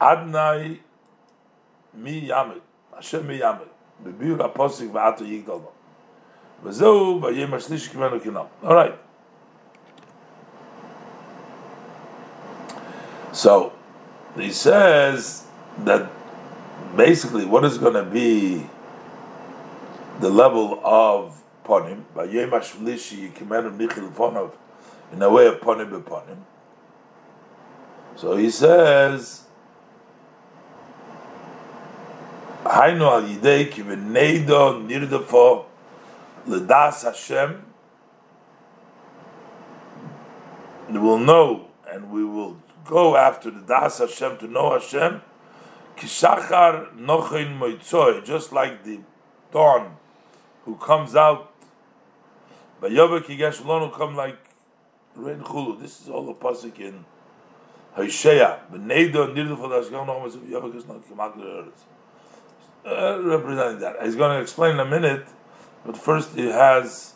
Adnai mi yamid. Hashem mi yamid. Bebir aposik va'atu yigdalma. וזהו, ויהיה משליש כמנו כנם. All right. So he says that basically what is going to be the level of ponim by Yemashlishi Kimenu Nichil Ponov in a way of ponim beponim. So he says Hainu al yidei ki v'neido nirdafo l'das Hashem we will know and we will go after the Das Hashem to know Hashem, Kishachar Nochin Moitzoy, just like the dawn who comes out, Bayovek Yigesh Lonu come like Rein Chulu. This is all the pasuk in Nirdu for the is not Kemak uh, representing that. He's going to explain in a minute, but first he has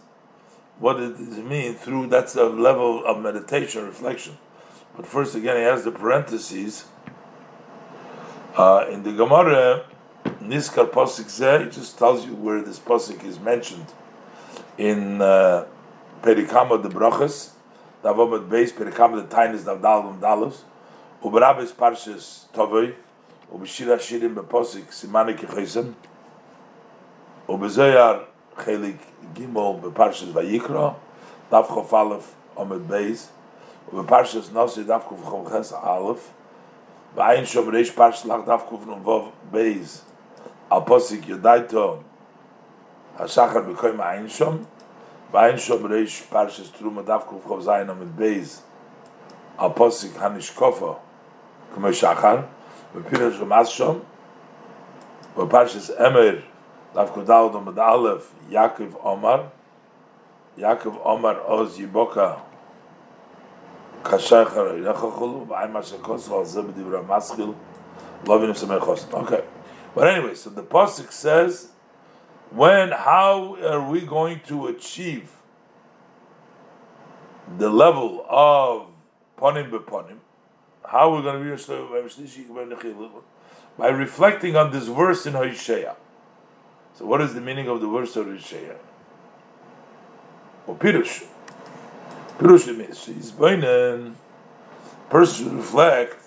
what it means through that's a level of meditation, reflection. But first, again, he has the parentheses. Uh, in the Gemara, Niskar Posik Zeh, it just tells you where this Posik is mentioned. in uh, Perikama de Brochus, da wo mit Beis Perikama de Tainis da Dal und Dalus, ob rabes Parshas Tovoi, ob Shira Shirim be Posik Simane Kechisen, ob Zoyar Chelik Gimol be parches vaykro daf Chof Alef om mit Beis, ob parches Nosi daf Chof Chom Ches Alef, ba parches Shom Reish Parshas Lach daf Nun Vov Beis, Posik Yodaito, Hashachar became Ein Shom. Ein Shom Reish Parshas Truma Dav Kuf Chav Zayin Amid Beis Al Posik Hanish Kofa Kmo Shachar Bepirash Ramas Shom Beparshas Emer Dav Kuf Daud Amid Aleph Yaakov Omar Yaakov Omar Oz Yiboka Kashachar Yechachulu V'ayim Asher Kosov Al Zeb Divra Maschil Lovin Yisrael Chosin Okay But anyway, so the Posik says when how are we going to achieve the level of ponim beponim? How are we going to be by reflecting on this verse in Hosea. So, what is the meaning of the verse of Hosea? Or Pirush. Pirush means he's boinen. Person should reflect.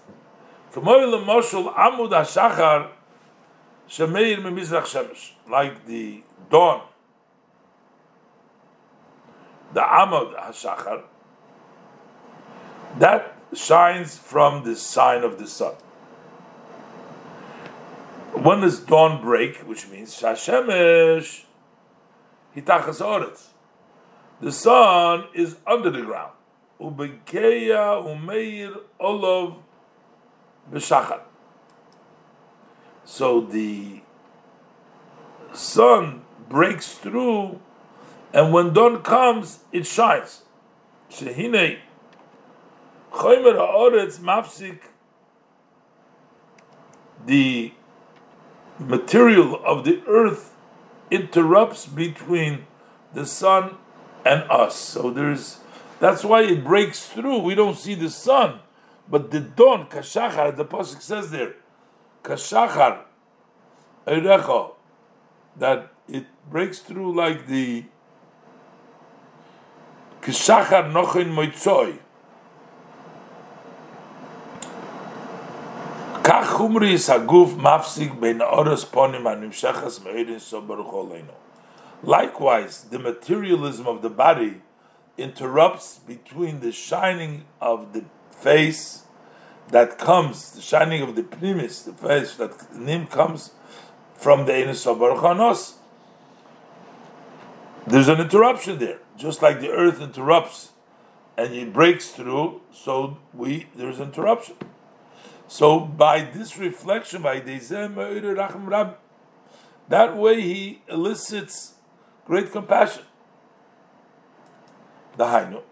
Amud HaShachar Shemeir Memizrach Shemesh, like the dawn, the Amud HaShachar, that shines from the sign of the sun. When does dawn break, which means Shashemesh Hitachas Oretz, the sun is under the ground. Ubekeya Umeir Olov B'Shachar. So the sun breaks through, and when dawn comes, it shines. Shehine Choymer Haaretz Mafsik the material of the earth interrupts between the sun and us. So there's that's why it breaks through. We don't see the sun, but the dawn, kashachar, the pasuk says there, kashachar erecha, that it breaks through like the kashachar nochin moitzoy. Likewise, the materialism of the body interrupts between the shining of the face that comes, the shining of the pnimis, the face that nim comes from the Enes of Baruch There's an interruption there, just like the earth interrupts and it breaks through, so we there's interruption. So by this reflection, by that way he elicits great compassion. The Hainu.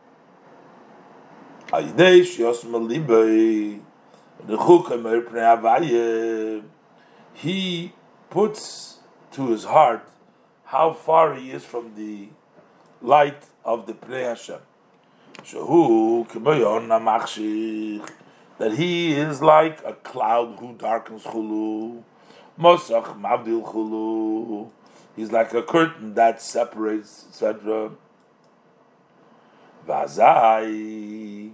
He puts to his heart how far he is from the light of the Pnei Hashem that he is like a cloud who darkens chulu, mosach mavdil chulu. He's like a curtain that separates, etc. Vazai,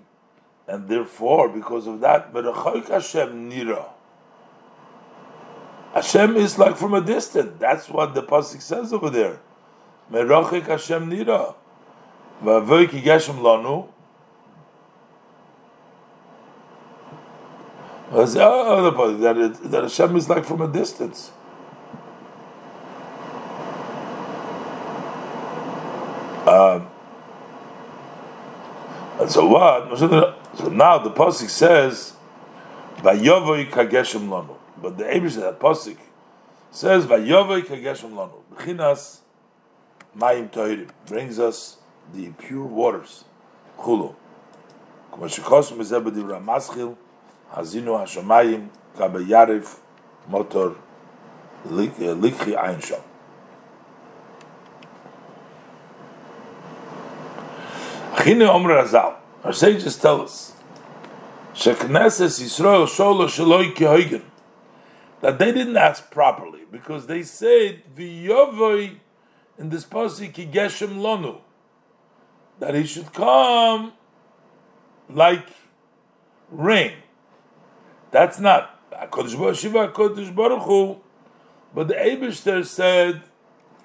and therefore, because of that, Merachok Hashem nira. Hashem is like from a distance. That's what the pasuk says over there. Merachik Hashem nira. Vavoik Geshem lanu. That, it, that Hashem is like from a distance. Um, and so what? So now the pasuk says, "Vayovoi kageshem lanu." But the Abish that pasuk says, "Vayovoi kageshem lanu." B'chinas mayim toirim brings us the pure waters. Chulu. Kumashikosim ezebedi ramaschil. Hazinu Hashemayim Kabe Yarif Motor Likhi eh, Ein Shom. Achine Omer Azal. Our sages tell us that they didn't ask properly because they said V'yovoi in this pasuk Geshem Lonu that he should come like rain. That's not Kodesh Baruch Hu, but the Eibushter said,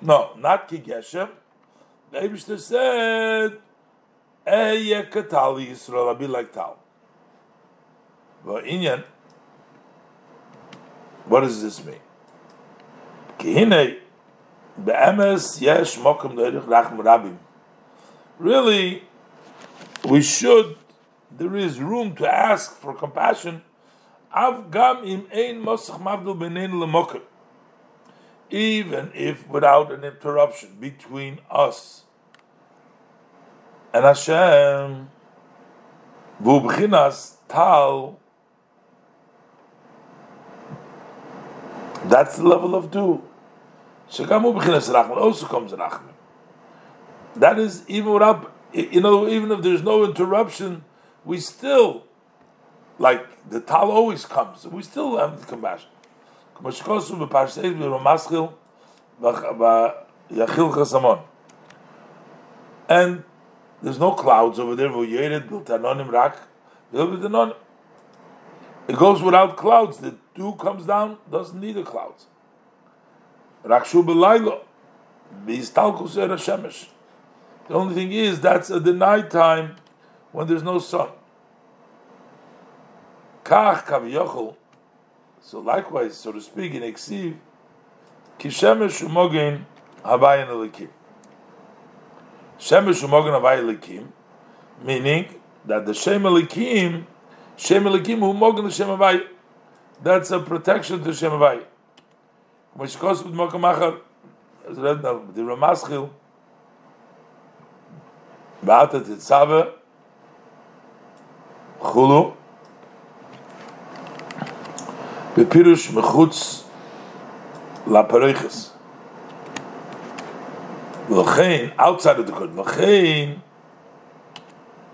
no, not Kigeshem. The Eibushter said, Eye Katali Yisrael, I'll like Tal. But Inyan, what does this mean? Kihine, Be'emes Yesh Mokum Derich Rachm Rabim. Really, we should, there is room to ask for compassion Avgam im ein mosach mavdul benein lemokim. Even if without an interruption between us and Hashem, v'ubchinas tal, that's the level of do. Shekamu b'chinas rachman also comes rachman. That is even without, you know, even if there's no interruption, we still, like the tal always comes. We still have the compassion. And there's no clouds over there. It goes without clouds. The dew comes down, doesn't need the clouds. Er shemesh. The only thing is that's at the night time when there's no sun. So likewise, so to speak, in Eksiv, kishemesh umogen habayin elikim. Shemesh umogen habayin elikim, meaning that the shem elikim Shem Elikim Mogen Hashem Havai. That's a protection to Shem Havai. When she goes with Mokam Achar, as read now, the Ramaschil, Ba'ata Tetzave, Chulu, Bepirush Mechutz Lapareiches. L'chein, outside of the court, L'chein,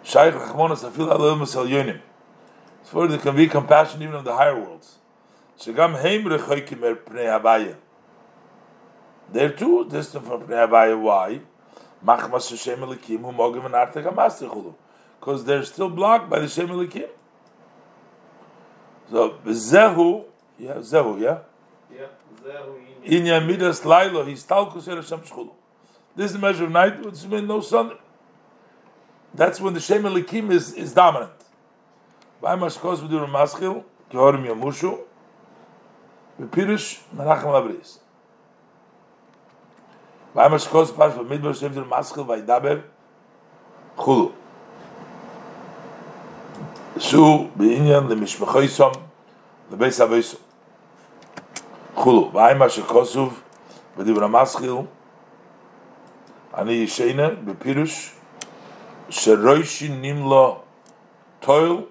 Shaykh Rachmonas Afil Alel Masal Yonim for there can be compassion even of the higher worlds. Shagam heim rechoikim er pnei havaya. They're too distant from pnei havaya. Why? Machmas Hashem elikim hu mogim and artek hamastichulu. Because they're still blocked by the Shem elikim. So, zehu, yeah, zehu, yeah? Yeah, zehu in Yamidas Lailo, he's talkus Hashem shchulu. This is the measure of night, which means no sun. That's when the Shem elikim is, is dominant. Bei Maschkos mit dem Maschil, gehören mir Mushu, mit Pirish, Menachem Labris. Bei Maschkos pas mit Midbar Shem dem Maschil, bei Daber, Chulu. Su, בעניין למשפחויסום, לבייס אבויסום. חולו, ואי מה שכוסוב בדבר המסחיל, אני ישנה בפירוש שרוישי נמלו טויל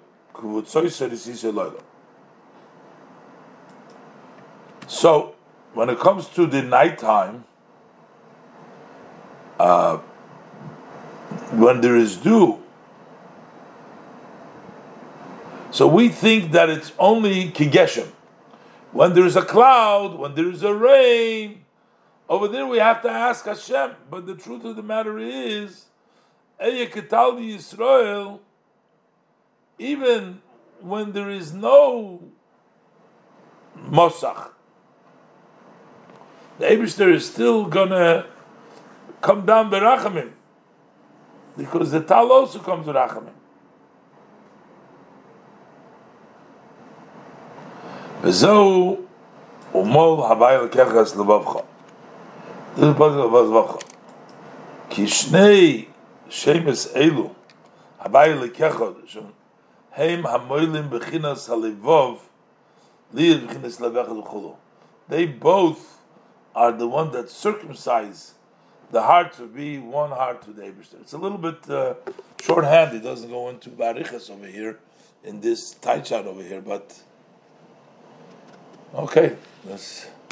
So, when it comes to the nighttime, uh, when there is dew, so we think that it's only kigeshem. When there is a cloud, when there is a rain, over there we have to ask Hashem. But the truth of the matter is, Eye Yisrael even when there is no Mosach, the Abishter is still gonna come down Berachamim because the Tal also comes Berachamim. וזהו ומול הווי לקחס לבבך. This is part of Vazvacha. Kishnei Shemes Lekechod, Heim Bechinas Halevov, Liyad Bechinas They both are the one that circumcise the heart to be one heart to the Abishter. It's a little bit uh, shorthand. It doesn't go into Barichas over here, in this tight over here, but okay, let's.